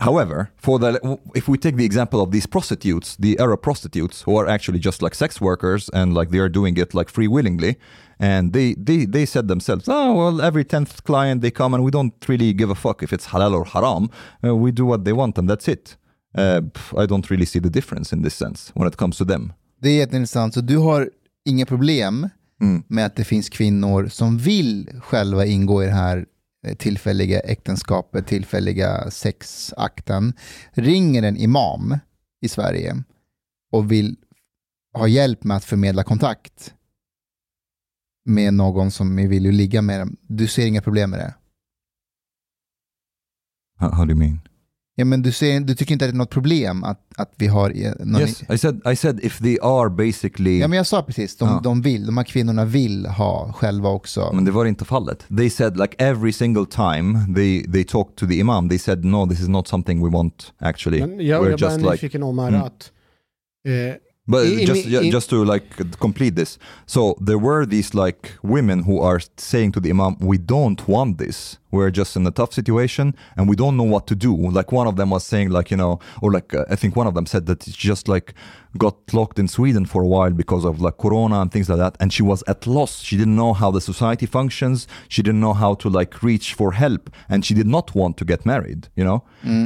However for the if we take the example of these prostitutes the arab prostitutes who are actually just like sex workers and like they are doing it like free willingly and they they they said themselves oh well every tenth client they come and we don't really give a fuck if it's halal or haram. Uh, we do what they want and that's it. Uh, i don't really see the difference in this sense when it comes to them. Det är jätteintressant. Så du har inga problem Mm. med att det finns kvinnor som vill själva ingå i det här eh, tillfälliga äktenskapet, tillfälliga sexakten, ringer en imam i Sverige och vill ha hjälp med att förmedla kontakt med någon som att ligga med dem. Du ser inga problem med det? how, how do you mean Ja, men du, ser, du tycker inte att det är något problem att, att vi har någon... yes i said i said if they are basically Ja, men jag sa precis, de, Ja. de vill, de här kvinnorna vill ha själva också. Men det var inte fallet. They said like every single time they, they talked to the imam, they said no, this is not something we want actually. Men jag, We're jag bara är just like, nyfiken om här Mm. att eh, but i- i just, ju- just to like complete this. So there were these like women who are saying to the imam, we don't want this. We're just in a tough situation and we don't know what to do. Like one of them was saying like, you know, or like uh, I think one of them said that she just like got locked in Sweden for a while because of like corona and things like that and she was at loss. She didn't know how the society functions. She didn't know how to like reach for help and she did not want to get married, you know?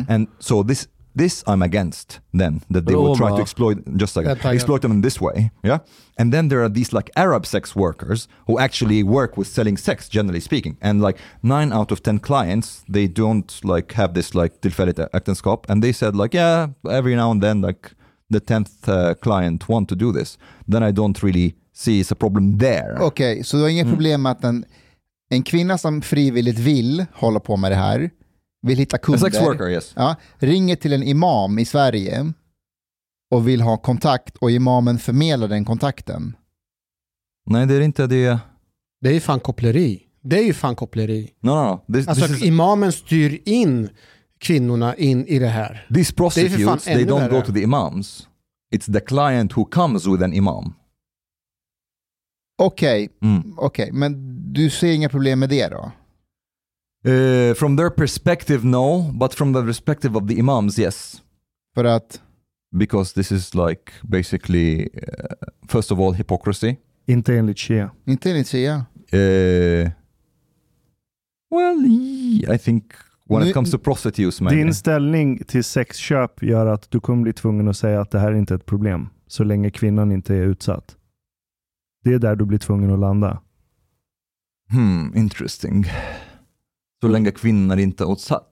And so this this I'm against. Then that they will try to exploit just like taggar. exploit them in this way yeah? And then there are these like arab sex workers who actually work with selling sex generally speaking. And like nine out of ten clients they don't like have this like tillfälligt äktenskap. And they said like yeah every now and then like the 10th uh, client want to do this. Then i don't really see it's a problem there. Okej, så du har inga problem med att en, en kvinna som frivilligt vill hålla på med det här, vill hitta a kunder, sex worker yes ja, ringer till en imam i Sverige och vill ha kontakt och imamen förmedlar den kontakten. nej det är inte det det är ju fan koppleri. Det är ju fan koppleri. no no no this, Alltså this is imamen styr in kvinnorna in i det här. These prostitutes, they don't go to the imams. It's the client who comes with an imam. Okej, Mm. okej, men du ser inga problem med det då? Uh, from their perspective, no, but from the perspective of the imams, yes. För att, Because this is like basically, uh, first of all, hypocrisy. Inte enligt Shia. inte enligt Shia. Uh, well, I think when Nu- it comes to prostitutes, maybe. Din ställning till sexköp gör att du kommer bli tvungen att säga att det här är inte ett problem. Så länge kvinnan inte är utsatt. Det är där du blir tvungen att landa. Hmm, interesting. Så länge kvinnor inte är utsatt.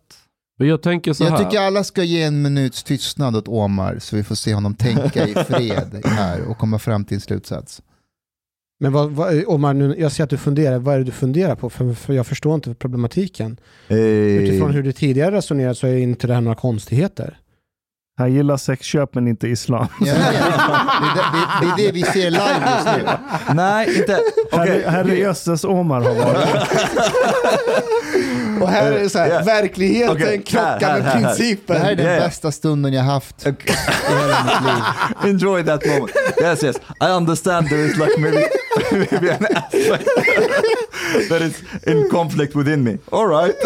Men jag tänker så Jag här. tycker alla ska ge en minuts tystnad åt Omar så vi får se honom tänka i fred här och komma fram till en slutsats. Men vad, vad, Omar, nu, jag ser att du funderar. Vad är det du funderar på? För, för jag förstår inte problematiken. Eh, Utifrån hur du tidigare resonerat så är inte det här några konstigheter. Han gillar sexköp men inte islam. Ja, det, är det, det, det är det vi ser live just nu. Nej, inte... Okej. Herre, herre jösses Omar har varit. Och här är det så här, Ja. verkligheten Okej, krockar här, med här, här. principen. Det här är den Ja, ja. bästa stunden jag haft i hela mitt liv. *laughs* Enjoy that moment. Yes, yes. I understand there is like maybe, *laughs* maybe an aspect that is in conflict within me. All right. *laughs*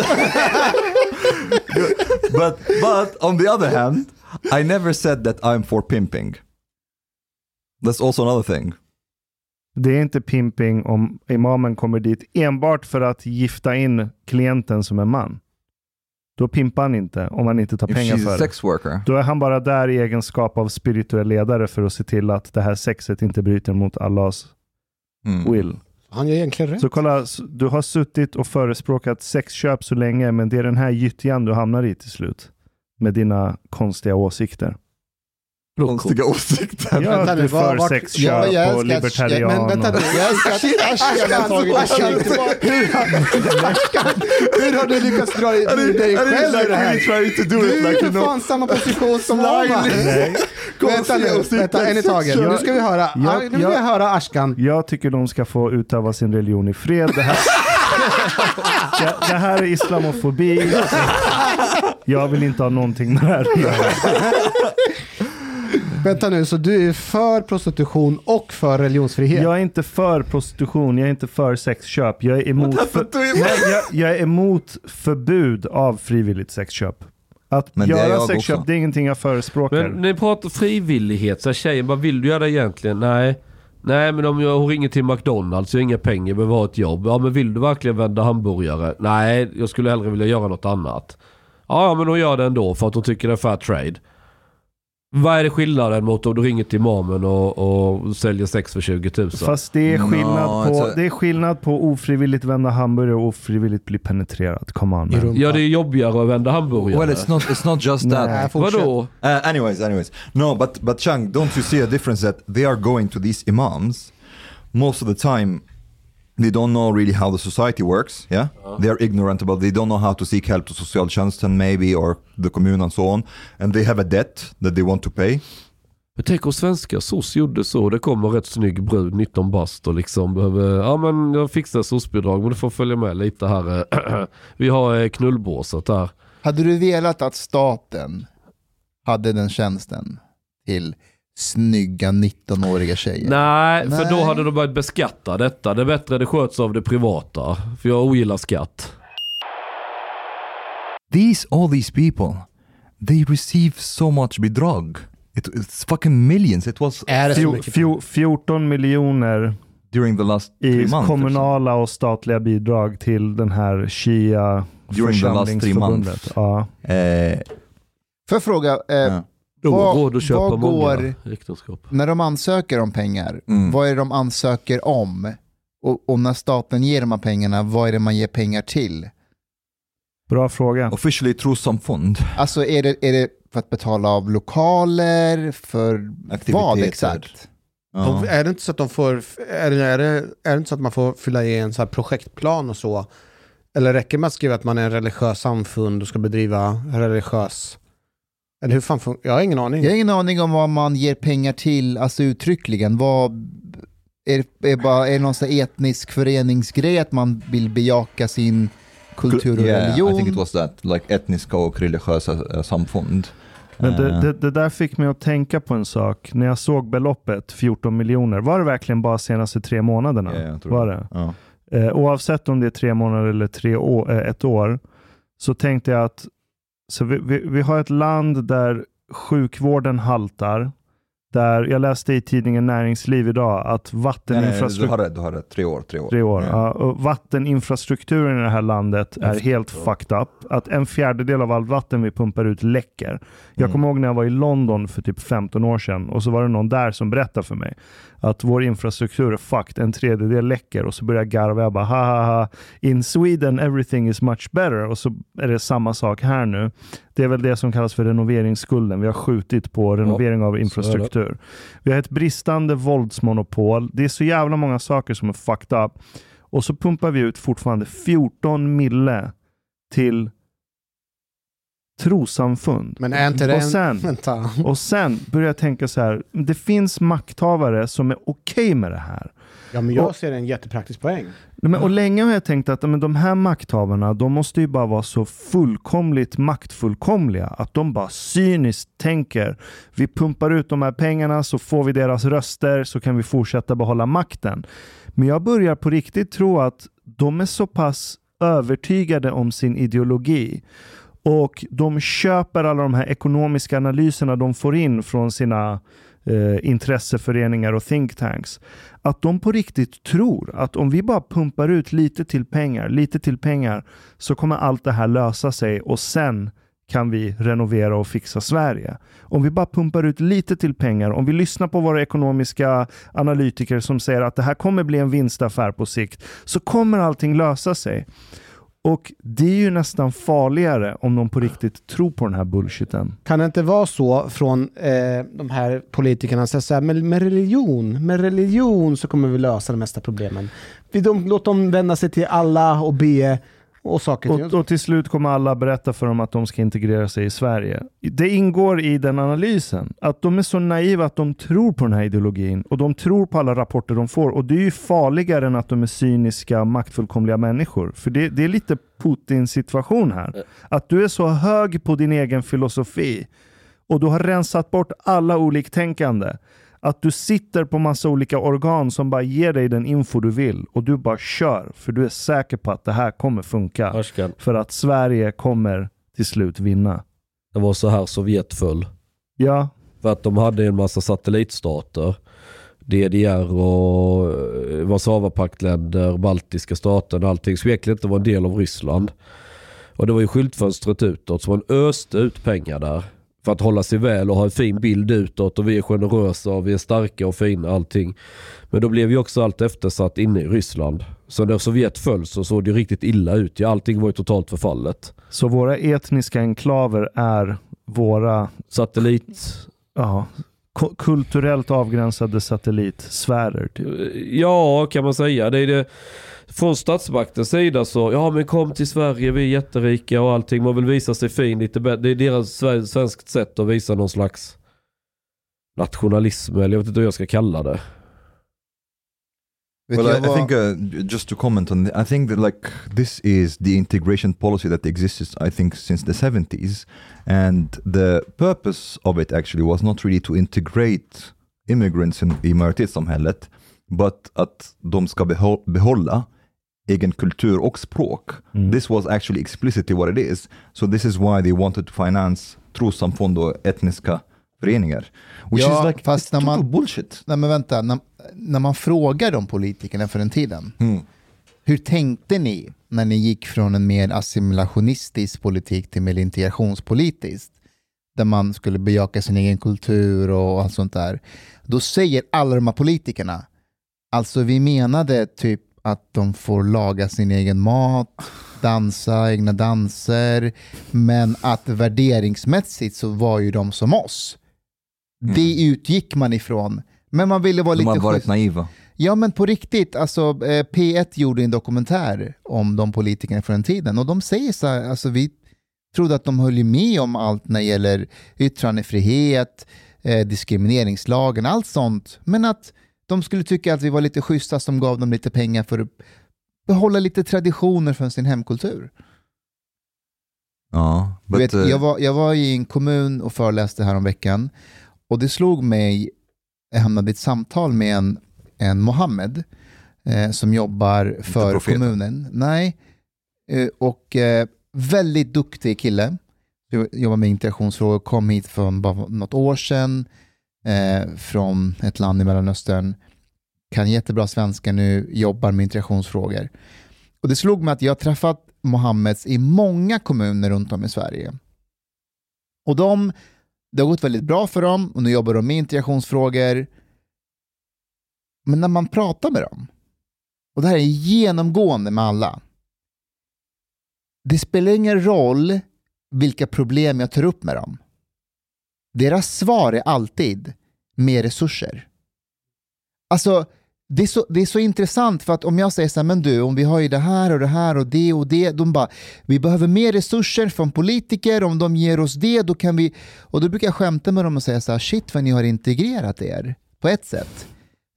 But but on the other hand, I never said that I'm for pimping. That's also another thing. Det är inte pimping om imamen kommer dit enbart för att gifta in klienten som är man. Då pimpar han inte om han inte tar If pengar för det. sex worker. Då är han bara där i egenskap av spirituell ledare för att se till att det här sexet inte bryter mot Allahs Mm. will. Han gör egentligen rätt. Så kolla, du har suttit och förespråkat sexköp så länge, men det är den här gyttjan du hamnar i till slut. Med dina konstiga åsikter. Konstiga åsikter. Ja, vänta du är var- för sexköp Ja, och libertarian. Men vänta nu, och... Jag älskar att Ashkan har tagit ett steg tillbaka. hur, har, du lyckats dra ur dig själv ur det här? Du är för fan samma position som Omar. Nej, Vänta nu, vänta en i taget. Nu ska vi höra, nu vill ja. jag höra Ashkan. jag tycker de ska få utöva sin religion i fred. Det här, det, det här är islamofobi. Jag vill inte ha någonting med det här. Vänta nu, så du är för prostitution och för religionsfrihet? Jag är inte för prostitution, jag är inte för sexköp. Jag är emot, för, nej, jag, jag är emot förbud av frivilligt sexköp. Att Men det göra jag sexköp, också. det är ingenting jag förespråkar. Men ni pratar frivillighet, så här, tjejen vad vill du göra egentligen? Nej. Nej men om jag, hon ringer till McDonalds, jag har inga pengar, behöver ha ett jobb. Ja men vill du verkligen vända hamburgare? Nej, jag skulle hellre vilja göra något annat. Ja, men hon gör det ändå för att hon tycker det är fair trade. Vad är det skillnaden mot om du ringer till imamen och, och säljer sex för 20 000? Fast det är, No, skillnad på, alltså- det är skillnad på ofrivilligt vända hamburgare och ofrivilligt bli penetrerad. Come on man. Ja det är jobbigare att vända hamburgare. Well, it's not. It's not just that. Nej. fortsätt. Vadå? Uh, anyways, anyways, no, but but Chang, don't you see a difference that they are going to these imams most of the time? They don't know really how the society works. Yeah, they are ignorant about. They don't know how to seek help to socialtjänsten maybe or the commune and so on, and they have a debt that they want to pay. Men tänk om svenska SOS gjorde så. Det kommer rätt snygg brud, 19 bast och liksom behöver, ja men jag fixar SOS-bidrag men du får följa med lite här. *clears throat* Vi har eh, knullbåset här. Hade du velat att staten hade den tjänsten till snygga 19-åriga tjejer? Nej, för då Nej. hade de börjat beskatta detta. Det är bättre det sköts av det privata. För jag ogillar skatt. These all these people, they receive so much bidrag. It, it's fucking millions. It was Är det så Fjo, mycket? fjo, 14 miljoner during the last i months. kommunala och statliga bidrag till den här Shia During the last three months. Ja. Uh, Får jag fråga, eh, ja. Vad- råd att köpa vad många går- äktenskap. när de ansöker om pengar, Mm. vad är det de ansöker om? Och, och när staten ger de här pengarna, vad är det man ger pengar till? Bra fråga. Officially trossamfund. Alltså är det, är det för att betala av lokaler, för vad exakt? Ja. De, är det inte så att de får, är det, är, det, är det inte så att man får fylla i en så här projektplan och så? Eller räcker det med att skriva att man är en religiös samfund och ska bedriva religiös... Eller hur fan fun- Jag har ingen aning. Jag har ingen aning om vad man ger pengar till, alltså uttryckligen. Vad, är, det- är, bara, är det någon sån etnisk föreningsgrej att man vill bejaka sin kultur och yeah, religion? I think it was that. Like etniska och religiösa eh, samfund. Men det, Eh, det, det där fick mig att tänka på en sak. När jag såg beloppet, 14 miljoner, var det verkligen bara senaste tre månaderna? tror var det? Ja. eh, oavsett om det är tre månader eller tre år, eh, ett år, så tänkte jag att så vi, vi, vi har ett land där sjukvården haltar. Där jag läste i tidningen Näringsliv idag att Nej, nej, du vatteninfrastrukturen har rätt. Tre år, tre år. Tre år. Ja. Ja. vatteninfrastrukturen i det här landet är helt fucked up. Att en fjärdedel av allt vatten vi pumpar ut läcker. Jag Mm. kommer ihåg när jag var i London för typ 15 år sedan och så var det någon där som berättade för mig att vår infrastruktur är fucked, en tredjedel läcker och så började jag garva. Jag bara ha ha ha, in Sweden everything is much better och så är det samma sak här nu. Det är väl det som kallas för renoveringsskulden. Vi har skjutit på renovering av infrastruktur. Vi har ett bristande våldsmonopol. Det är så jävla många saker som är fucked up. Och så pumpar vi ut fortfarande 14 mille till trosamfund. Men är inte det och en... sen, Vänta. och sen börjar jag tänka så här. Det finns makthavare som är okej med det här. Ja, men jag Och- ser en jättepraktisk poäng. Men, och länge har jag tänkt att men, de här makthavarna, de måste ju bara vara så fullkomligt maktfullkomliga att de bara cyniskt tänker vi pumpar ut de här pengarna så får vi deras röster så kan vi fortsätta behålla makten. Men jag börjar på riktigt tro att de är så pass övertygade om sin ideologi och de köper alla de här ekonomiska analyserna de får in från sina eh, intresseföreningar och think tanks. Att de på riktigt tror att om vi bara pumpar ut lite till pengar, lite till pengar, så kommer allt det här lösa sig och sen kan vi renovera och fixa Sverige. Om vi bara pumpar ut lite till pengar, om vi lyssnar på våra ekonomiska analytiker som säger att det här kommer bli en vinstaffär på sikt, så kommer allting lösa sig. Och det är ju nästan farligare om de på riktigt tror på den här bullshiten. Kan det inte vara så från eh, de här politikerna säger så här, med, med religion, med religion så kommer vi lösa de mesta problemen. Vi de, låt dem vända sig till alla och be och saker och. Och, och till slut kommer alla berätta för dem att de ska integrera sig i Sverige. Det ingår i den analysen. Att de är så naiva att de tror på den här ideologin och de tror på alla rapporter de får. Och det är ju farligare än att de är cyniska, maktfullkomliga människor. För det, det är lite Putins situation här. Att du är så hög på din egen filosofi och du har rensat bort alla oliktänkande. Att du sitter på massa olika organ som bara ger dig den info du vill och du bara kör för du är säker på att det här kommer funka. Ashkan, För att Sverige kommer till slut vinna. det var så här Sovjet föll. Ja, För att de hade en massa satellitstater. DDR och eh, Warszawapaktsländer, baltiska stater och allting som egentligen inte var en del av Ryssland. Och det var ju skyltfönstret utåt så man öste ut pengar där. För att hålla sig väl och ha en fin bild utåt och vi är generösa och vi är starka och fina allting. Men då blev ju också allt eftersatt inne i Ryssland. Så när Sovjet föll så såg det riktigt illa ut. Ja, allting var ju totalt förfallet. så våra etniska enklaver är våra Satellit, ja, kulturellt avgränsade satellitsfärer. Typ. Ja, kan man säga. Det är det. Från statsmaktens sida så, ja men kom till Sverige, vi är jätterika och allting. Man vill visa sig fin lite bättre. Det är deras sve- svenskt sätt att visa någon slags nationalism, eller jag vet inte hur jag ska kalla det. Well, I, I think uh, just to comment on, I think that like this is the integration policy that exists, I think, since the 70s, and the purpose of it actually was not really to integrate immigrants in, i majoritetssamhället, but att de ska behå- behålla egen kultur och språk. Mm. This was actually explicitly what it is. So this is why they wanted to finance trossamfund och etniska föreningar. Which Ja, is like fast när man- bullshit. Nej men vänta, när, när man frågar de politikerna för den tiden, Mm. hur tänkte ni när ni gick från en mer assimilationistisk politik till mer integrationspolitiskt? Där man skulle bejaka sin egen kultur och allt sånt där. Då säger alla de här politikerna, alltså vi menade typ att de får laga sin egen mat, dansa egna danser, men att värderingsmässigt så var ju de som oss. Det utgick man ifrån. Men man ville vara De lite har varit naiva. Ja men på riktigt, alltså eh, P1 gjorde en dokumentär om de politikerna från den tiden och de säger så här, alltså vi trodde att de höll med om allt när det gäller yttrandefrihet, eh, diskrimineringslagen, allt sånt. Men att de skulle tycka att vi var lite schyssta som gav dem lite pengar för att behålla lite traditioner från sin hemkultur. Ja, but, vet, uh, jag, var, jag var i en kommun och föreläste här om veckan och det slog mig, jag hamnade i ett samtal med en, en Mohammed eh, som jobbar för kommunen. Nej, eh, och eh, väldigt duktig kille. Jobbar med integrationsfrågor, kom hit för bara något år sedan eh, från ett land i Mellanöstern. Kan jättebra svenska nu, jobbar med integrationsfrågor. Och det slog mig att jag har träffat Mohammeds i många kommuner runt om i Sverige. Och de, det har gått väldigt bra för dem och nu jobbar de med integrationsfrågor. Men när man pratar med dem, och det här är genomgående med alla, det spelar ingen roll vilka problem jag tar upp med dem. Deras svar är alltid mer resurser. Alltså, det är, så, det är så intressant för att om jag säger så här, men du, om vi har ju det här och det här och det och det, de bara, vi behöver mer resurser från politiker, om de ger oss det, då kan vi, och då brukar jag skämta med dem och säga så här, shit vad ni har integrerat er, på ett sätt.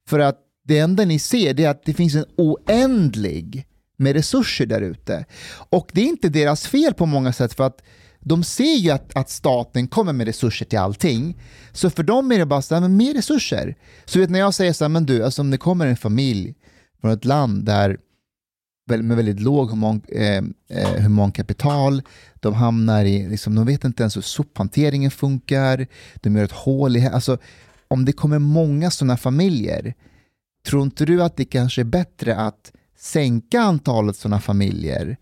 För att det enda ni ser det är att det finns en oändlig med resurser där ute. Och det är inte deras fel på många sätt för att de ser ju att, att staten kommer med resurser till allting. Så för dem är det bara så här, men mer resurser. Så vet, när jag säger så här, men du, alltså om det kommer en familj från ett land där med väldigt låg human, eh, eh, humankapital, de hamnar i, liksom, de vet inte ens hur sophanteringen funkar, de gör ett hål i, alltså om det kommer många sådana familjer, tror inte du att det kanske är bättre att sänka antalet sådana familjer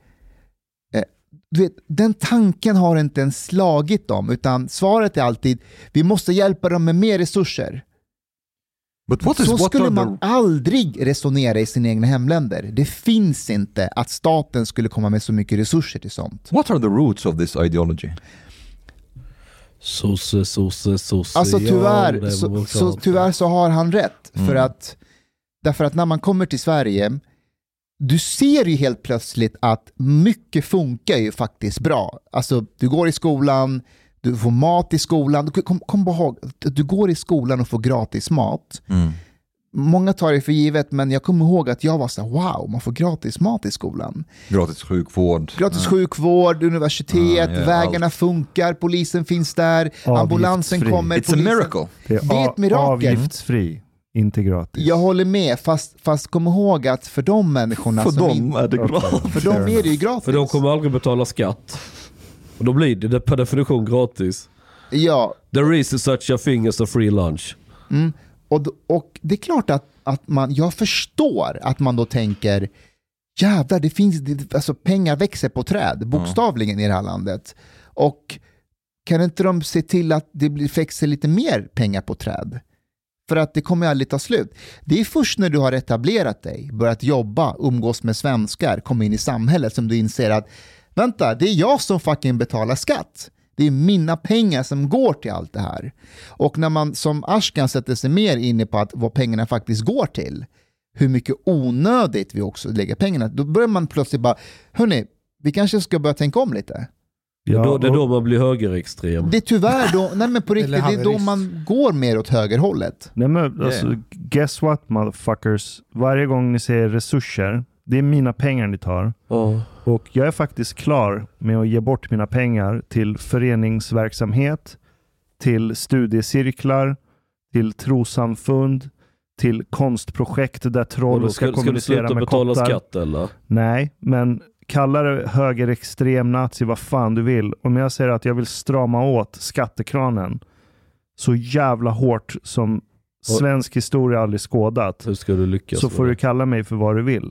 du vet, den tanken har inte ens slagit dem, utan svaret är alltid vi måste hjälpa dem med mer resurser. But what is Så skulle man the, aldrig resonera i sina egna hemländer. Det finns inte att staten skulle komma med så mycket resurser till sånt. what are the roots of this ideology? Sosse, sosse, sosse. Alltså ja, tyvärr, det så, så, tyvärr så har han rätt. För Mm. att, därför att när man kommer till Sverige, du ser ju helt plötsligt att mycket funkar ju faktiskt bra. Alltså du går i skolan, du får mat i skolan. Du- Kom, kom ihåg, att du går i skolan och får gratis mat. Mm. Många tar det för givet, men jag kommer ihåg att jag var så här, wow, man får gratis mat i skolan. Gratis sjukvård. Gratis Ja. sjukvård, universitet, Ja, ja, vägarna funkar, polisen finns där, ambulansen kommer. It's a polisen- miracle. Det är, Det är ett a- mirakel. avgiftsfri, inte gratis. Jag håller med, fast, fast kom ihåg att för de människorna För som dem in, är det gratis. för dem är det ju gratis. För de kommer aldrig betala skatt. Och då blir det, per definition gratis. Ja, There is such a thing as a free lunch. mm. och, och det är klart att, att man, jag förstår att man då tänker jävlar, det finns, det, alltså pengar växer på träd, bokstavligen i det här landet. Och kan inte de se till att det blir, växer lite mer pengar på träd? För att det kommer aldrig ta slut. Det är först när du har etablerat dig, börjat jobba, umgås med svenskar, kommit in i samhället som du inser att vänta, det är jag som fucking betalar skatt. Det är mina pengar som går till allt det här. Och när man som Ashkan sätter sig mer inne på att vad pengarna faktiskt går till, hur mycket onödigt vi också lägger pengarna, då börjar man plötsligt bara, hörni, vi kanske ska börja tänka om lite. Ja, då, det är då man blir högerextrem. Det är tyvärr då, *laughs* nej men på riktigt, det är då man går mer åt högerhållet. Nej men alltså, Yeah. guess what motherfuckers. Varje gång ni säger resurser, det är mina pengar ni tar. Ja. Och jag är faktiskt klar med att ge bort mina pengar till föreningsverksamhet, till studiecirklar, till trossamfund, till konstprojekt där troll ska, ska, ska du kommunicera sluta med betala kottar. skatt eller? Nej, men kalla det högerextrem, nazi, vad fan du vill. Om jag säger att jag vill strama åt skattekranen så jävla hårt som svensk historia aldrig skådat Hur ska du lyckas så får du kalla mig för vad du vill.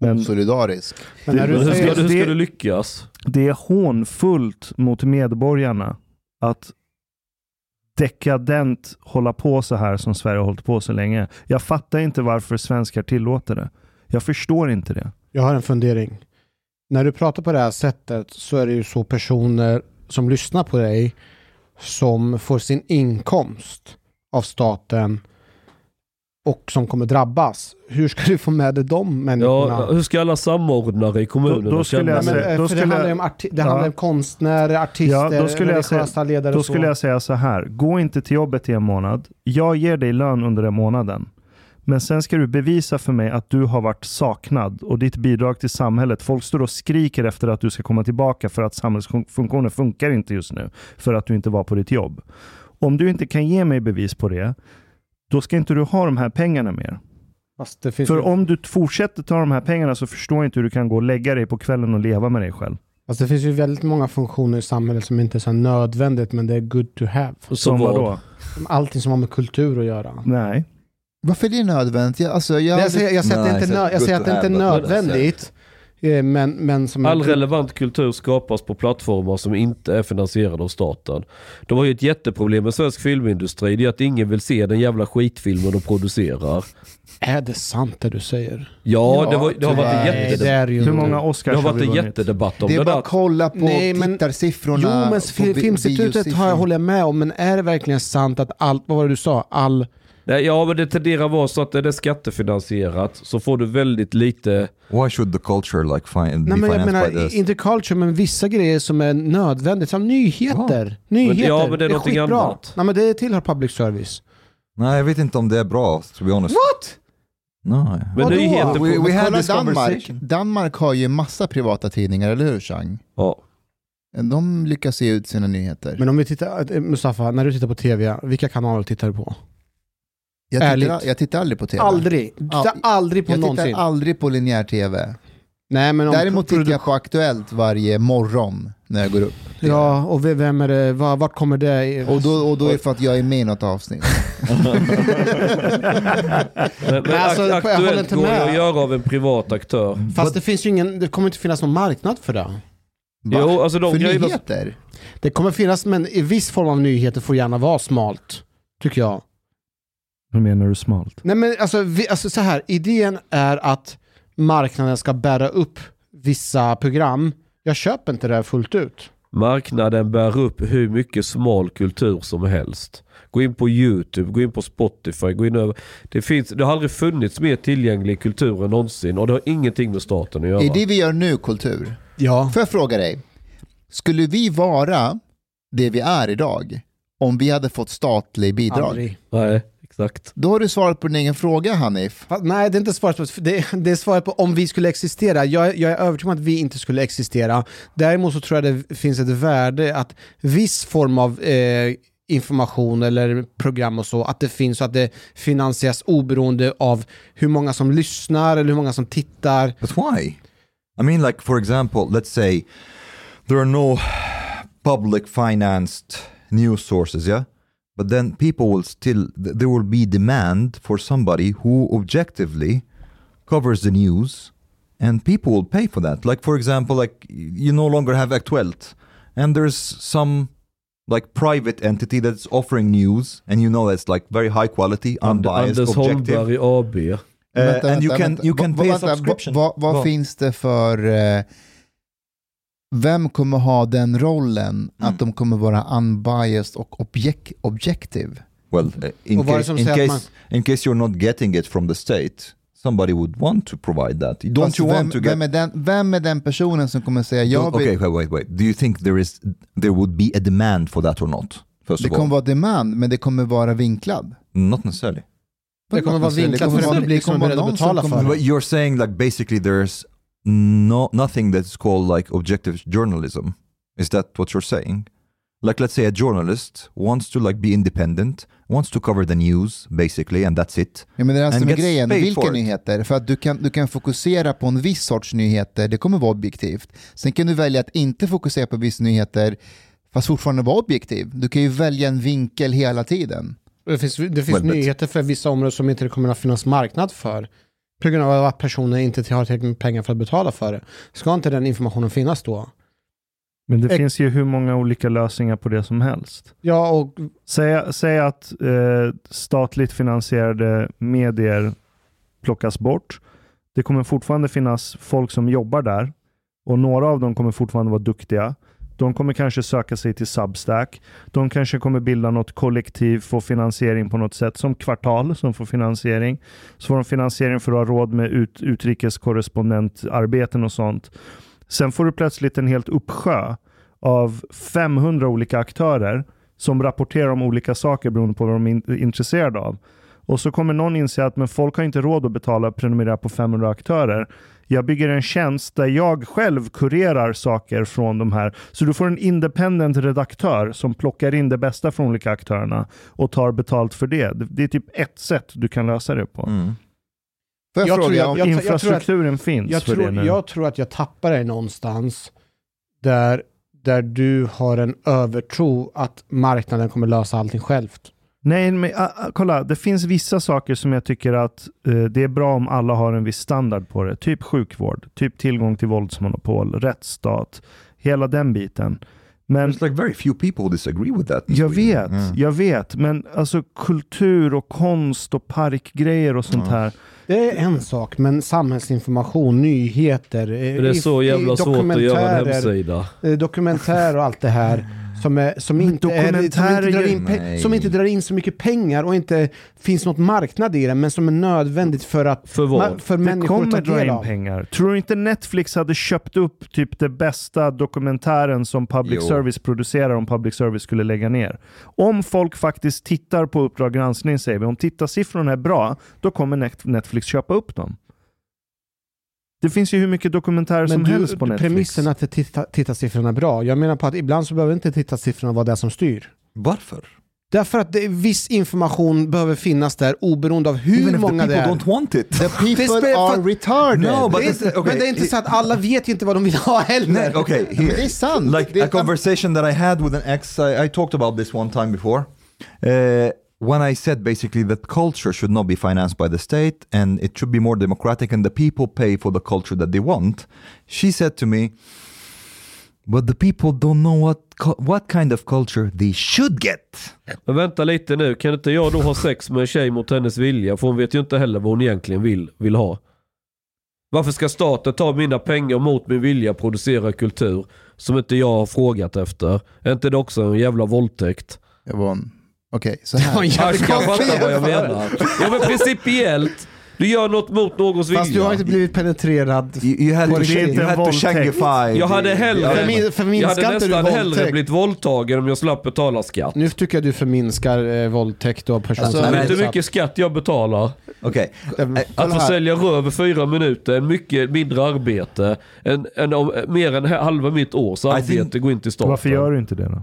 Men Solidarisk. Men när du hur, säger, ska, hur ska du lyckas? det är hånfullt mot medborgarna att dekadent hålla på så här som Sverige har hållit på så länge. Jag fattar inte varför svenskar tillåter det. Jag förstår inte det. jag har en fundering. När du pratar på det här sättet så är det ju så personer som lyssnar på dig som får sin inkomst av staten och som kommer drabbas. Hur ska du få med dig de människorna? Ja, hur ska alla samordnare i kommunen Då- då skulle känna jag men, eh, då skulle det handlar om, arti- det Ja. handlar om konstnärer, artister, Ja, då skulle jag säga- religiösa ledare Då skulle jag säga så här. Gå inte till jobbet i en månad. Jag ger dig lön under den månaden. Men sen ska du bevisa för mig att du har varit saknad och ditt bidrag till samhället. Folk står och skriker efter att du ska komma tillbaka för att samhällsfunktioner funkar inte just nu. För att du inte var på ditt jobb. Om du inte kan ge mig bevis på det, då ska inte du ha de här pengarna mer. Fast det finns För ju, om du fortsätter ta de här pengarna så förstår jag inte hur du kan gå och lägga dig på kvällen och leva med dig själv. fast det finns ju väldigt många funktioner i samhället som inte är så nödvändigt men det är good to have. Som Som vad? vadå? Allting som har med kultur att göra. Nej. Varför är det nödvändigt? Jag, alltså, jag, Nej, jag säger, jag säger att det inte är, nö- jag säger att det inte är but- nödvändigt. eh, Men, men som All en, relevant kultur skapas på plattformar som inte är finansierade av staten. De har ju ett jätteproblem med svensk filmindustri. Det är att ingen vill se den jävla skitfilmen de producerar. Är det sant det du säger? Ja, Ja, det, var, det har varit en jättedebatt. det är ju Hur inte. många Det Oscars har har varit en jättedebatt om det det, är bara att kolla på Nej, men- tittarsiffrorna. Jo, men Filminstitutet har jag håller med om, men är det verkligen sant att allt, vad var det du sa, all... Nej, ja, men det tenderar att vara så att är det skattefinansierat så får du väldigt lite... Why should the culture like fin- be Nej, men jag menar, by this? inte culture, men vissa grejer som är nödvändigt, som nyheter. Nyheter, Men- ja, men det är någonting skitbra. annat. Nej, men det tillhör public service. Nej, jag vet inte om det är bra, to be honest. What? Nej. Men Vadå? nyheter We- på... we Men had this Danmark. Danmark har ju massa privata tidningar, eller hur Chang? Ja. De lyckas ge ut sina nyheter. Men om vi tittar, Mustafa, när du tittar på tv, vilka kanaler tittar du på? Jag, tittar, ärligt. jag tittar aldrig på tv. Aldrig. Du tittar Ja, aldrig på Jag någonsin. tittar aldrig på linjär tv. Nej, men om Däremot tittar jag på Aktuellt varje morgon när jag går upp. Ja, och ve- vem är det, va- vart kommer det? Och då, och då är det för att jag är med i något avsnitt. *laughs* Men, men alltså, jag akt- håller aktuellt inte går med. att göra av en privat aktör. Fast det finns ju ingen, det kommer inte finnas någon marknad för det. Va? Jo, alltså de för nyheter? Det kommer finnas, men i viss form av nyheter får gärna vara smalt. Tycker jag. Hur menar du smalt? Nej men alltså, vi, alltså så här, idén är att marknaden ska bära upp vissa program. Jag köper inte det här fullt ut. Marknaden bär upp hur mycket smal kultur som helst. Gå in på YouTube, gå in på Spotify, gå in över... Det, finns, det har aldrig funnits mer tillgänglig kultur än någonsin och det har ingenting med staten att göra. Är det vi gör nu kultur? Ja. Får jag fråga dig, skulle vi vara det vi är idag om vi hade fått statlig bidrag? Aldrig. Nej, exakt. Då har du svarat på din egen fråga Hanif. Nej, det är inte svaret på det. Det är svaret på om vi skulle existera. Jag, jag är övertygad om att vi inte skulle existera. Däremot så tror jag det finns ett värde att viss form av eh, information eller program och så, att det finns så att det finansieras oberoende av hur många som lyssnar eller hur många som tittar. But why? I mean, like for example, let's say there are no public financed news sources, yeah. But then people will still th- there will be demand for somebody who objectively covers the news, and people will pay for that. Like for example, like you no longer have Aktuelt, and there's some like private entity that's offering news, and you know that's like very high quality, unbiased, Anders objective. Holmberg AB. Uh, Vänta, and you can vänta. you can pay a subscription. va- Vad Va- finns det för... Eh, vem kommer ha den rollen Mm. att de kommer vara unbiased och objek- objective? Well, uh, in case, in, case, in case you're not getting it from the state, somebody would want to provide that. Don't Fast you vem, want to get... vem, är den, vem är den personen som kommer säga jag vill, okay, wait, wait, wait. Do you think there is there would be a demand for that or not? First Det of all, kommer vara demand, men det kommer vara vinklad. not necessarily. Det kommer vara vinklat för en publik det som är kommer beredd vara att någon som betala för det. you're saying like basically there's no nothing that's called like objective journalism. Is that what you're saying? Like let's say a journalist wants to like be independent, wants to cover the news basically, and that's it. Ja, men det är alltså med grejen, vilka nyheter? För att du kan, du kan fokusera på en viss sorts nyheter, det kommer vara objektivt. Sen kan du välja att inte fokusera på vissa nyheter, fast fortfarande vara objektiv. Du kan ju välja en vinkel hela tiden. Det finns, det finns Well, nyheter för vissa områden som inte det kommer att finnas marknad för. På grund av att personer inte har tillräckligt med pengar för att betala för det. Ska inte den informationen finnas då? Men det Ex- finns ju hur många olika lösningar på det som helst. Ja, och Säg, säg att eh, statligt finansierade medier plockas bort. Det kommer fortfarande finnas folk som jobbar där och några av dem kommer fortfarande vara duktiga. De kommer kanske söka sig till Substack. De kanske kommer bilda något kollektiv, få finansiering på något sätt, som Kvartal som får finansiering. Så får de finansiering för att ha råd med ut, utrikeskorrespondentarbeten och sånt. Sen får du plötsligt en helt uppsjö av 500 olika aktörer som rapporterar om olika saker beroende på vad de är intresserade av. Och så kommer någon inse att men folk har inte råd att betala och prenumerera på 500 aktörer. Jag bygger en tjänst där jag själv kurerar saker från de här. Så du får en independent redaktör som plockar in det bästa från olika aktörerna och tar betalt för det. Det- Det är typ ett sätt du kan lösa det på. Mm. Jag, Jag tror jag- jag- Infrastrukturen finns Jag för det tror, nu. jag tror att jag tappar dig någonstans där, där du har en övertro att marknaden kommer lösa allting självt. Nej, men ah, ah, kolla. Det finns vissa saker som jag tycker att eh, det är bra om alla har en viss standard på det. Typ sjukvård, typ tillgång till våldsmonopol, rättsstat, hela den biten. Men There's like very few people who disagree with that. jag vet, Mm. jag vet. Men alltså kultur och konst och parkgrejer och sånt här. Det är en sak, men samhällsinformation, nyheter, Det är så i- i jävla svårt att göra en dokumentärer, hemsida. eh, dokumentär och allt det här *laughs* som, är, som, inte, är, som, inte drar in som inte drar in så mycket pengar och inte finns något marknad i det, men som är nödvändigt för att För vad? för människor att ta kommer dra del in av. pengar. Tror du inte Netflix hade köpt upp typ det bästa dokumentären som public Jo. service producerar om public service skulle lägga ner? Om folk faktiskt tittar på Uppdrag granskning, säger vi, om tittarsiffrorna är bra, då kommer Net- Netflix köpa upp dem. Det finns ju hur mycket dokumentärer som Men helst på du, Netflix. premissen att titta, tittarsiffrorna är bra. Jag menar på att ibland så behöver inte tittarsiffrorna vara det som styr. Varför? Därför att det, viss information behöver finnas där oberoende av hur Even the många people det är. don't want it. the *laughs* people are retarded. No, but Det är okay, Men det är inte så att alla vet inte vad de vill ha heller. Nej, okay, here. det är sant. Like det, a conversation that I had with an ex, I, I talked about this one time before. Uh, when I said basically that culture should not be financed by the state and it should be more democratic and the people pay for the culture that they want, she said to me, but the people don't know what what kind of culture they should get. Men vänta lite nu, kan inte jag då ha sex med en tjej mot hennes vilja? För hon vet ju inte heller vad hon egentligen vill, vill ha. Varför ska staten ta mina pengar mot min vilja och producera kultur som inte jag har frågat efter? Är inte det också en jävla våldtäkt? Det var en här. Jag jävligt ska konstig fatta vad jag menar. Ja men principiellt, du gör något mot någons Fast du har vilja. inte blivit penetrerad. You, you had, to, you Inte en had to shangify. Jag hade hellre- Förmin, Jag förminskar hade inte du nästan hellre blivit våldtagen om jag slapp betala skatt. Nu tycker jag du förminskar eh, våldtäkt och person Alltså, Vet är du hur utsatt. mycket skatt jag betalar? Okay. Kolla Att få här. sälja röv i fyra minuter är mycket mindre arbete än, än om, mer än halva mitt års arbete think- går in till staten. Varför gör du inte det då?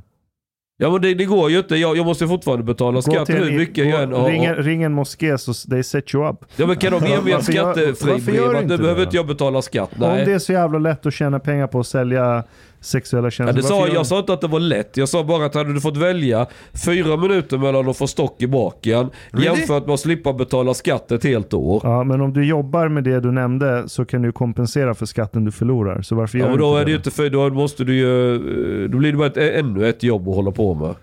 Ja men det, det går ju inte. Jag, jag måste fortfarande betala skatt hur mycket jag än har. ring, ring en moské så they set you up. Ja men kan de ge mig en Varför gör- varför skattefri gör brev du att inte nu behöver inte jag betala skatt? Om det Nej. är så jävla lätt att tjäna pengar på att sälja sexuella Ja, det varför sa, jag du- sa inte att det var lätt. Jag sa bara att hade du fått välja fyra minuter mellan att få stock i baken Really? jämfört med att slippa betala skatt ett helt år. Ja, men om du jobbar med det du nämnde så kan du kompensera för skatten du förlorar. Så varför gör Ja, men du då inte är det då? inte för, då måste du ju, eh, då blir det bara ett, ännu ett jobb att hålla på med.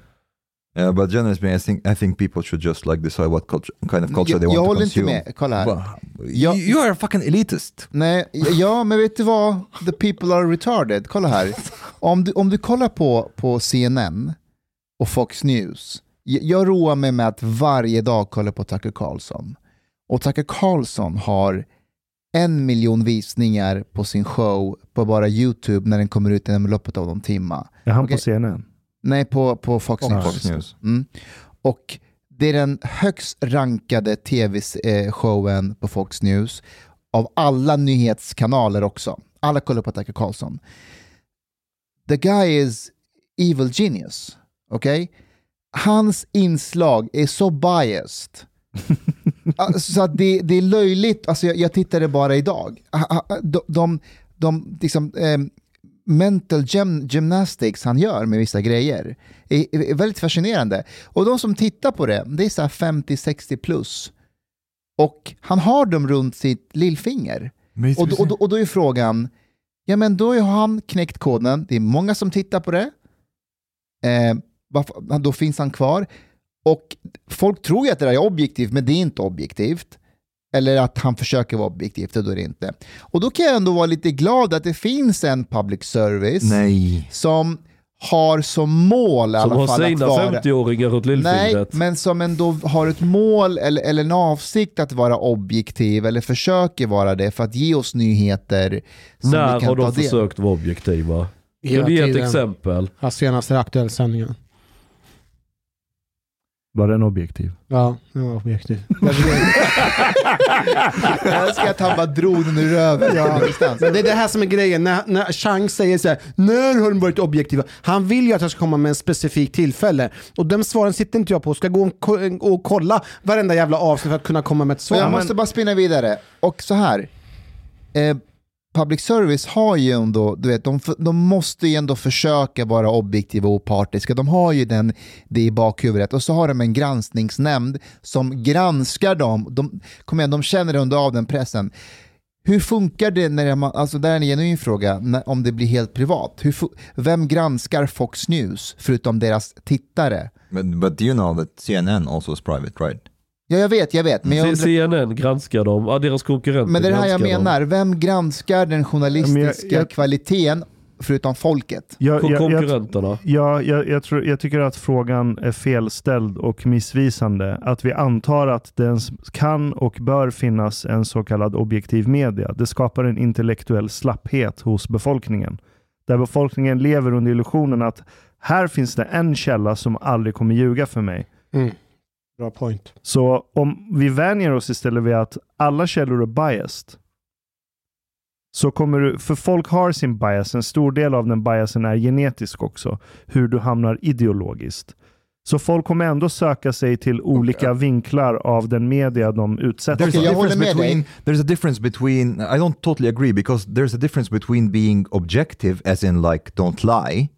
Yeah, but generally speaking, I think I think people should just like decide what culture, kind of culture Jag, they jag want to håller inte consume. med. Kolla här. But Jag- you, are a fucking elitist. Nej, ja, men vet du vad? The people are retarded. Kolla här. Om du, om du kollar på, på CNN och Fox News. Jag, jag roar mig med att varje dag kolla på Tucker Carlson. Och Tucker Carlson har en miljon visningar på sin show på bara YouTube när den kommer ut inom loppet av någon timma. Är han Okej. på CNN? Nej, på, på Fox Fox News. News. Mm. Och det är den högst rankade tv-showen på Fox News av alla nyhetskanaler också. Alla kollar på Tucker Carlson. The guy is evil genius. Okej? Hans inslag är så biased. Alltså, *laughs* så att det, det är löjligt. Alltså, jag, jag tittade bara idag. Ah, ah, De, de, de liksom, ehm, mental gym, gymnastics han gör med vissa grejer är, är väldigt fascinerande. Och de som tittar på det, det är så här 50-60 plus. Och han har dem runt sitt lillfinger. Och, och, då- och då är frågan, ja men då har han knäckt koden, det är många som tittar på det, eh, varför, då finns han kvar. Och folk tror ju att det där är objektivt, men det är inte objektivt. Eller att han försöker vara objektivt, och då är det inte. Och då kan jag ändå vara lite glad att det finns en public service Nej. som har som mål i Som alla har fall att sina vara... 50-åringar runt Nej, lillfingret. men som ändå har ett mål eller, eller en avsikt att vara objektiv eller försöker vara det för att ge oss nyheter som När vi kan har ta de del försökt vara objektiva? Hela Kan du ge ett exempel? Ja, senaste aktuell sändningen. Var den objektiv? Ja, det var objektiv. *laughs* Jag älskar att han bara drog den ur röven. Ja, men det är det här som är grejen. När, när Chang säger så här, när har de varit objektiva? Han vill ju att jag ska komma med en specifik tillfälle. Och de svaren sitter inte jag på. Ska gå och, och kolla varenda jävla avsnitt för att kunna komma med ett Så svar. jag måste bara spinna vidare. Och så här. Eh, public service har ju ändå, du vet, de, de måste ju ändå försöka vara objektiva och opartiska. De har ju den, det i bakhuvudet. Och så har de en granskningsnämnd som granskar dem. De, kom igen, de känner under av den pressen. Hur funkar det när man, alltså det är en genuin fråga, när, om det blir helt privat? Hur, vem granskar Fox News förutom deras tittare? But, but you know that CNN also is private, right? Ja, jag vet, jag vet. Men jag undrar, CNN granskar dem, ja, deras konkurrenter Men det är det här jag granskar dem. menar. Vem granskar den journalistiska jag- jag- kvaliteten förutom folket? Jag, jag, jag, konkurrenterna. Ja, jag, jag, tror, jag tycker att frågan är felställd och missvisande. Att vi antar att det ens kan och bör finnas en så kallad objektiv media. Det skapar en intellektuell slapphet hos befolkningen. Där befolkningen lever under illusionen att här finns det en källa som aldrig kommer ljuga för mig. Mm. Bra point. Så om vi vänjer oss istället vid att alla källor är biased, så kommer du, för folk har sin bias, en stor del av den biasen är genetisk också, hur du hamnar ideologiskt. Så folk kommer ändå söka sig till olika vinklar av den media de utsätts med dig. between there's a difference between I don't totally agree because there's a difference between being objective as in like don't lie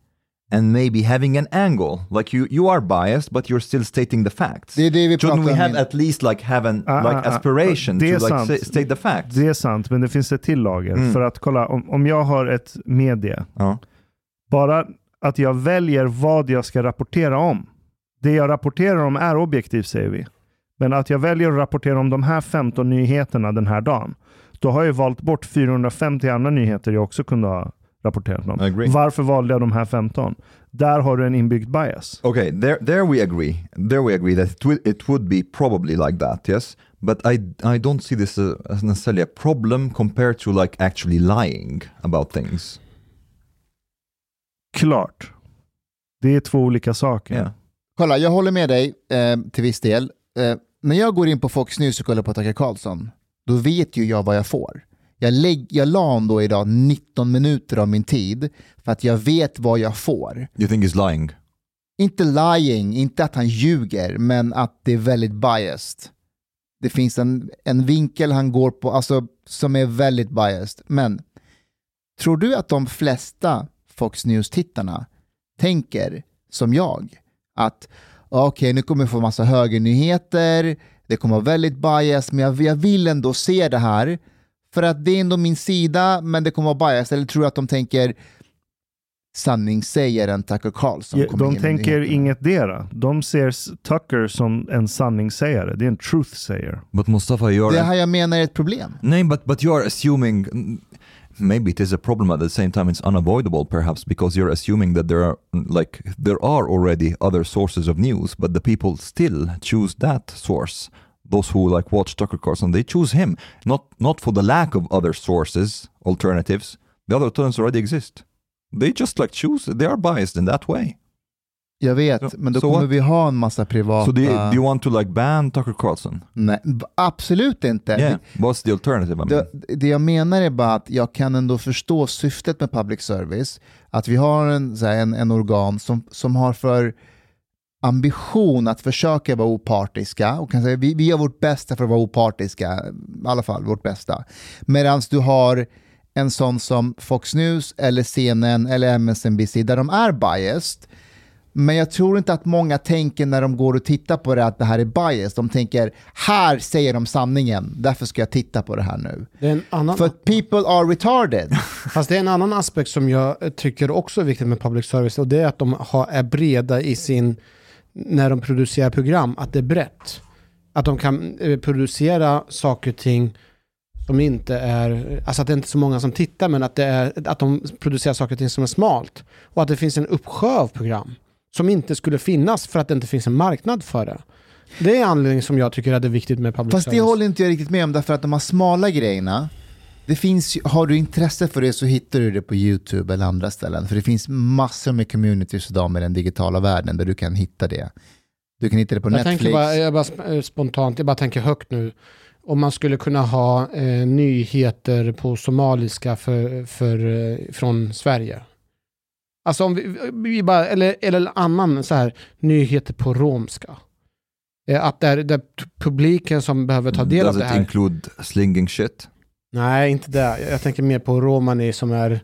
and maybe having an angle like you you are biased but you're still stating the facts. Det är det vi pratar Shouldn't we have at least like have an Ah, like ah, ah. aspiration Det to like say, state the facts? Det är sant, men det finns ett till lager. Mm. För att kolla, om, om jag har ett medie, Ja. bara att jag väljer vad jag ska rapportera om. Det jag rapporterar om är objektivt säger vi. Men att jag väljer att rapportera om de här 15 nyheterna den här dagen, då har jag valt bort 450 andra nyheter jag också kunde ha rapporterat om. Agree. Varför valde jag de här 15? Där har du en inbyggd bias. Okay, there there we agree. There we agree that it, wi- it would be probably like that, yes. But I I don't see this as necessarily a problem compared to like actually lying about things. Klart. Det är två olika saker. Yeah. Kolla, jag håller med dig eh, till viss del. Eh, när jag går in på Fox News och kollar på Tucker Carlson, då vet ju jag vad jag får. Jag, lägg, jag la då idag 19 minuter av min tid för att jag vet vad jag får. You think he's lying? Inte lying, inte att han ljuger, men att det är väldigt biased. Det finns en, en vinkel han går på, alltså som är väldigt biased. Men tror du att de flesta Fox News-tittarna tänker som jag? Att okej, nu kommer jag få massa högernyheter, det kommer vara väldigt biased, men jag, jag vill ändå se det här för att det är ändå min sida, men det kommer vara biased. Eller tror att de tänker sanningssägaren Tucker Carlson Ja, kommer de tänker nyheterna? inget dera. De ser Tucker som en sanningssägare. Det är en truth-sayer. But Mustafa, you're Det här jag menar är ett problem. No, but but you are assuming maybe it is a problem at the same time it's unavoidable perhaps because you're assuming that there are like there are already other sources of news but the people still choose that source those who like watch Tucker Carlson they choose him not not for the lack of other sources alternatives the other alternatives already exist they just like choose they are biased in that way Jag vet, So- men då so kommer what? vi ha en massa privata... so do you, do you want to like ban Tucker Carlson Nej, absolut inte. yeah what's the alternative I mean Det, det jag menar är bara att jag kan ändå förstå syftet med public service. Att vi har en, här, en, en organ som, som har för ambition att försöka vara opartiska. Och kan säga, vi, vi gör vårt bästa för att vara opartiska, i alla fall vårt bästa. Medan du har en sån som Fox News eller CNN eller MSNBC där de är biased. Men jag tror inte att många tänker när de går och tittar på det att det här är biased. De tänker, här säger de sanningen, därför ska jag titta på det här nu. Det annan, För att people are retarded. *laughs* fast det är en annan aspekt som jag tycker också är viktigt med public service och det är att de har, är breda i sin, när de producerar program, att det är brett. Att de kan eh, producera saker och ting som inte är, alltså att det inte är så många som tittar men att, det är, att de producerar saker och ting som är smalt. Och att det finns en uppsjö av program som inte skulle finnas för att det inte finns en marknad för det. Det är anledningen som jag tycker att det är viktigt med public Fast det service. håller inte jag riktigt med om, därför att de här smala grejerna, det finns, har du intresse för det så hittar du det på YouTube eller andra ställen. För det finns massor med communities idag med den digitala världen där du kan hitta det. Du kan hitta det på Jag Netflix. tänker bara, jag bara eh, spontant, jag bara tänker högt nu. Om man skulle kunna ha eh, nyheter på somaliska för, för, eh, från Sverige. Alltså om vi, vi bara, eller, eller annan så här, nyheter på romska. Eh, att där, där publiken som behöver ta del Does av det it här. include slinging shit? Nej, inte det. Jag- tänker mer på romani som är...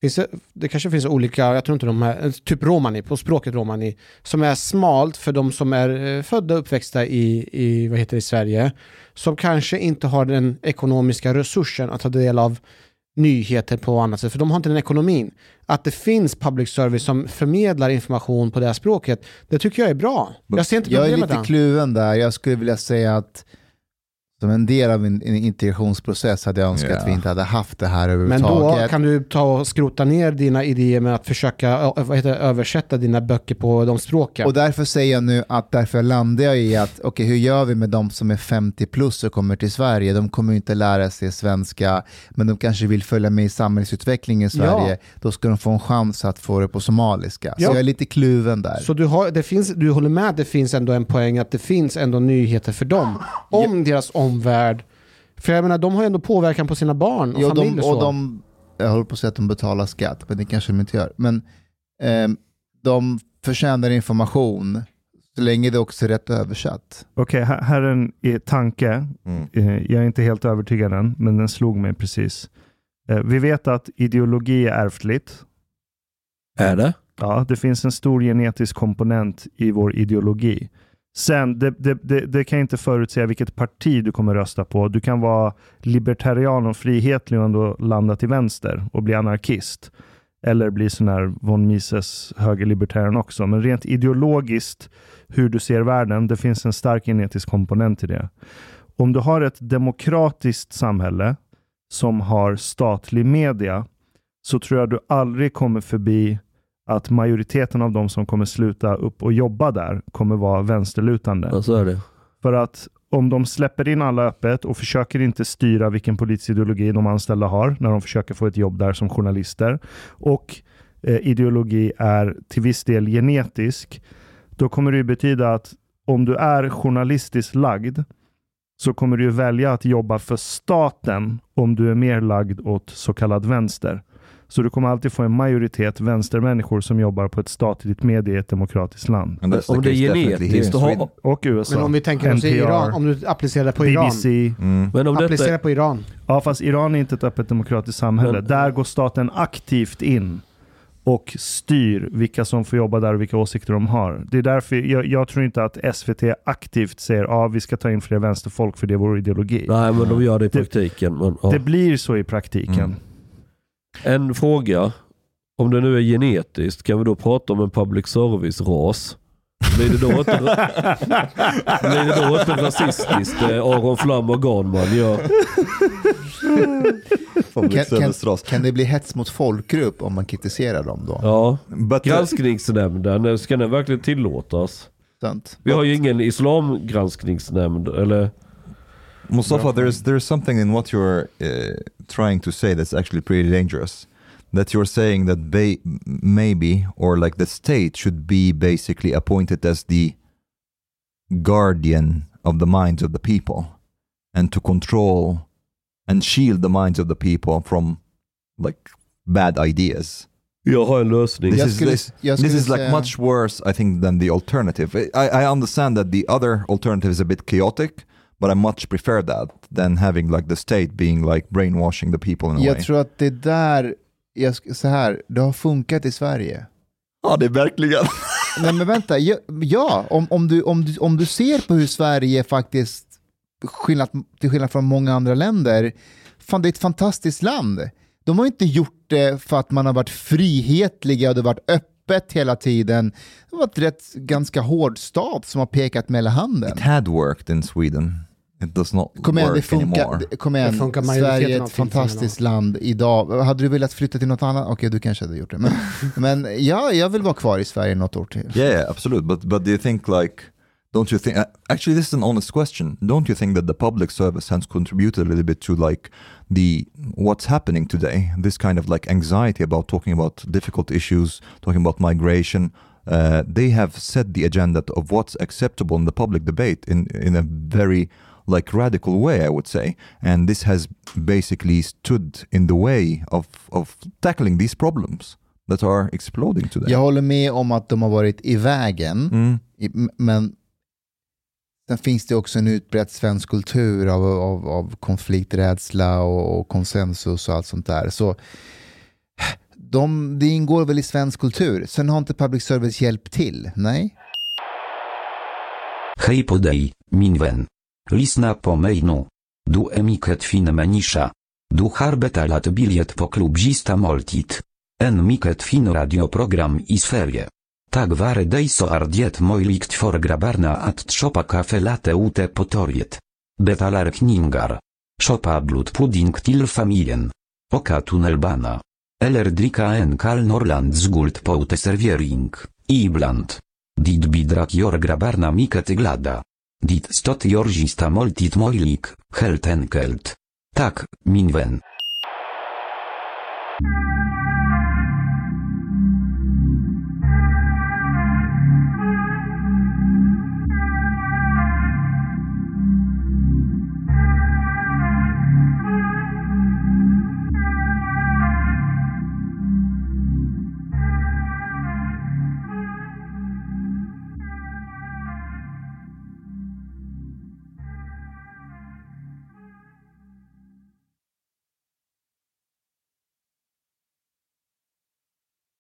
Finns det, det kanske finns olika, jag tror inte de här, typ romani, på språket romani, som är smalt för de som är eh, födda och uppväxta i, i, vad heter det, i Sverige, som kanske inte har den ekonomiska resursen att ta del av nyheter på annat sätt, för de har inte den ekonomin. Att det finns public service som förmedlar information på det här språket, det tycker jag är bra. Jag ser inte Jag är problemet lite kluven där. Jag skulle vilja säga att som en del av en, integrationsprocess hade jag önskat Ja. att vi inte hade haft det här Men överhuvudtaget. då kan du ta och skrota ner dina idéer med att försöka vad heter, översätta dina böcker på de språken. Och därför säger jag nu att därför landar jag i att okej, hur gör vi med de som är 50 plus och kommer till Sverige? De kommer ju inte lära sig svenska, men de kanske vill följa med i samhällsutvecklingen i Sverige. Då ska de få en chans att få det på somaliska. Så Ja. jag är lite kluven där. Så du, har, det finns, du håller med att det finns ändå en poäng att det finns ändå nyheter för dem om deras omvärld. För jag menar, de har ju ändå påverkan på sina barn och Jo, familj de, och så. och de, jag håller på att säga att de betalar skatt, men det kanske de inte gör. Men ehm, de förtjänar information så länge det också är rätt översatt. Okej, här, här är en eh, tanke. Mm. Eh, Jag är inte helt övertygad än, men den slog mig precis. Eh, Vi vet att ideologi är ärftligt. Är det? Ja, det finns en stor genetisk komponent i vår ideologi. Sen, det, det, det, det kan jag inte förutsäga vilket parti du kommer rösta på. Du kan vara libertarian och frihetlig och ändå landa till vänster och bli anarkist. Eller bli sån här von Mises högerlibertarian också. Men rent ideologiskt, hur du ser världen, det finns en stark genetisk komponent i det. Om du har ett demokratiskt samhälle som har statlig media så tror jag du aldrig kommer förbi att majoriteten av de som kommer sluta upp och jobba där kommer vara vänsterlutande. Ja, så är det. För att om de släpper in alla öppet och försöker inte styra vilken politisk ideologi de anställda har när de försöker få ett jobb där som journalister och eh, ideologi är till viss del genetisk, då kommer det betyda att om du är journalistiskt lagd så kommer du välja att jobba för staten om du är mer lagd åt så kallad vänster. Så du kommer alltid få en majoritet vänstermänniskor som jobbar på ett statligt medie i ett demokratiskt land. Om det är genetiskt, Och USA. Men om vi tänker oss Iran, om du applicerar det på Iran. BBC. Mm. men om Applicera på Iran. Ja, fast Iran är inte ett öppet demokratiskt samhälle. Men- där går staten aktivt in och styr vilka som får jobba där och vilka åsikter de har. Det är därför jag, jag tror inte att SVT aktivt säger att ah, vi ska ta in fler vänsterfolk för det är vår ideologi. nej men de gör det i Det- praktiken. Men, ja. Det blir så i praktiken. Mm. En fråga. Om det nu är genetiskt, kan vi då prata om en public service-ras? Blir det då inte, *laughs* blir det då inte rasistiskt det Aron Flam och Ganman gör? Kan, kan, kan det bli hets mot folkgrupp om man kritiserar dem då? Ja. But uh, Granskningsnämnden, ska den verkligen tillåtas? Sant? Vi har ju ingen islamgranskningsnämnd, eller? Mustafa, there's there's something in what you're uh, trying to say that's actually pretty dangerous. That you're saying that ba- maybe or like the state should be basically appointed as the guardian of the minds of the people and to control and shield the minds of the people from like bad ideas. Jag har en lösning. This Jag is this, jag this is like säga- much worse, I think, than the alternative. I, I understand that the other alternative is a bit chaotic, but I much prefer that than having like the state being like brainwashing the people in a Jag way. tror att det där, jag, sk- så här, det har funkat i Sverige. Ja, det är verkligen. *laughs* Nej men vänta, ja, ja om, om, du, om, du, om du ser på hur Sverige faktiskt, skillnad, till skillnad från många andra länder, fan det är ett fantastiskt land. De har inte gjort det för att man har varit frihetliga och det har varit öppet hela tiden. Det har varit rätt ganska hård stat som har pekat med hela handen. It had worked in Sweden. It does not Kom igen, det work funkar. anymore. det- Kom igen, Det funkar Sverige är ett fantastiskt land idag. Hade du velat flytta till något annat? Okej, du kanske hade gjort det. Men, *laughs* men ja, jag vill vara kvar i Sverige något år till. Yeah, yeah, absolutely. But but do you think like don't you think uh, actually this is an honest question. Don't you think that the public service has contributed a little bit to like the what's happening today? This kind of like anxiety about talking about difficult issues, talking about migration, uh, they have set the agenda of what's acceptable in the public debate in in a very like radical way, I would say, and this has basically stood in the way of of tackling these problems that are exploding today. Jag håller med om att de har varit i vägen, Mm. i- men sen finns det också en utbredd svensk kultur av, av, av konflikträdsla och, och konsensus och allt sånt där. Så de, det ingår väl i svensk kultur. Sen har inte public service hjälpt till, nej? Hej podej, min ven. Lisna po mejnu. Du emiket fin menisza. Du harbeta lat biliet po klubzista moltit. En miket fin radioprogram i sferie. Tak ware dejso ardiet mojlikt for grabarna at tropa kafe late ute potoriet. Betalar kningar. Szopa blut pudding til familien. Oka tunnelbana. Eller drika en kal norland z guld poute serviering, ibland. Dit bidrak jor grabarna miket glada. Dit stot jorzista moltit mojlik, helt enkelt. Tak, minwen.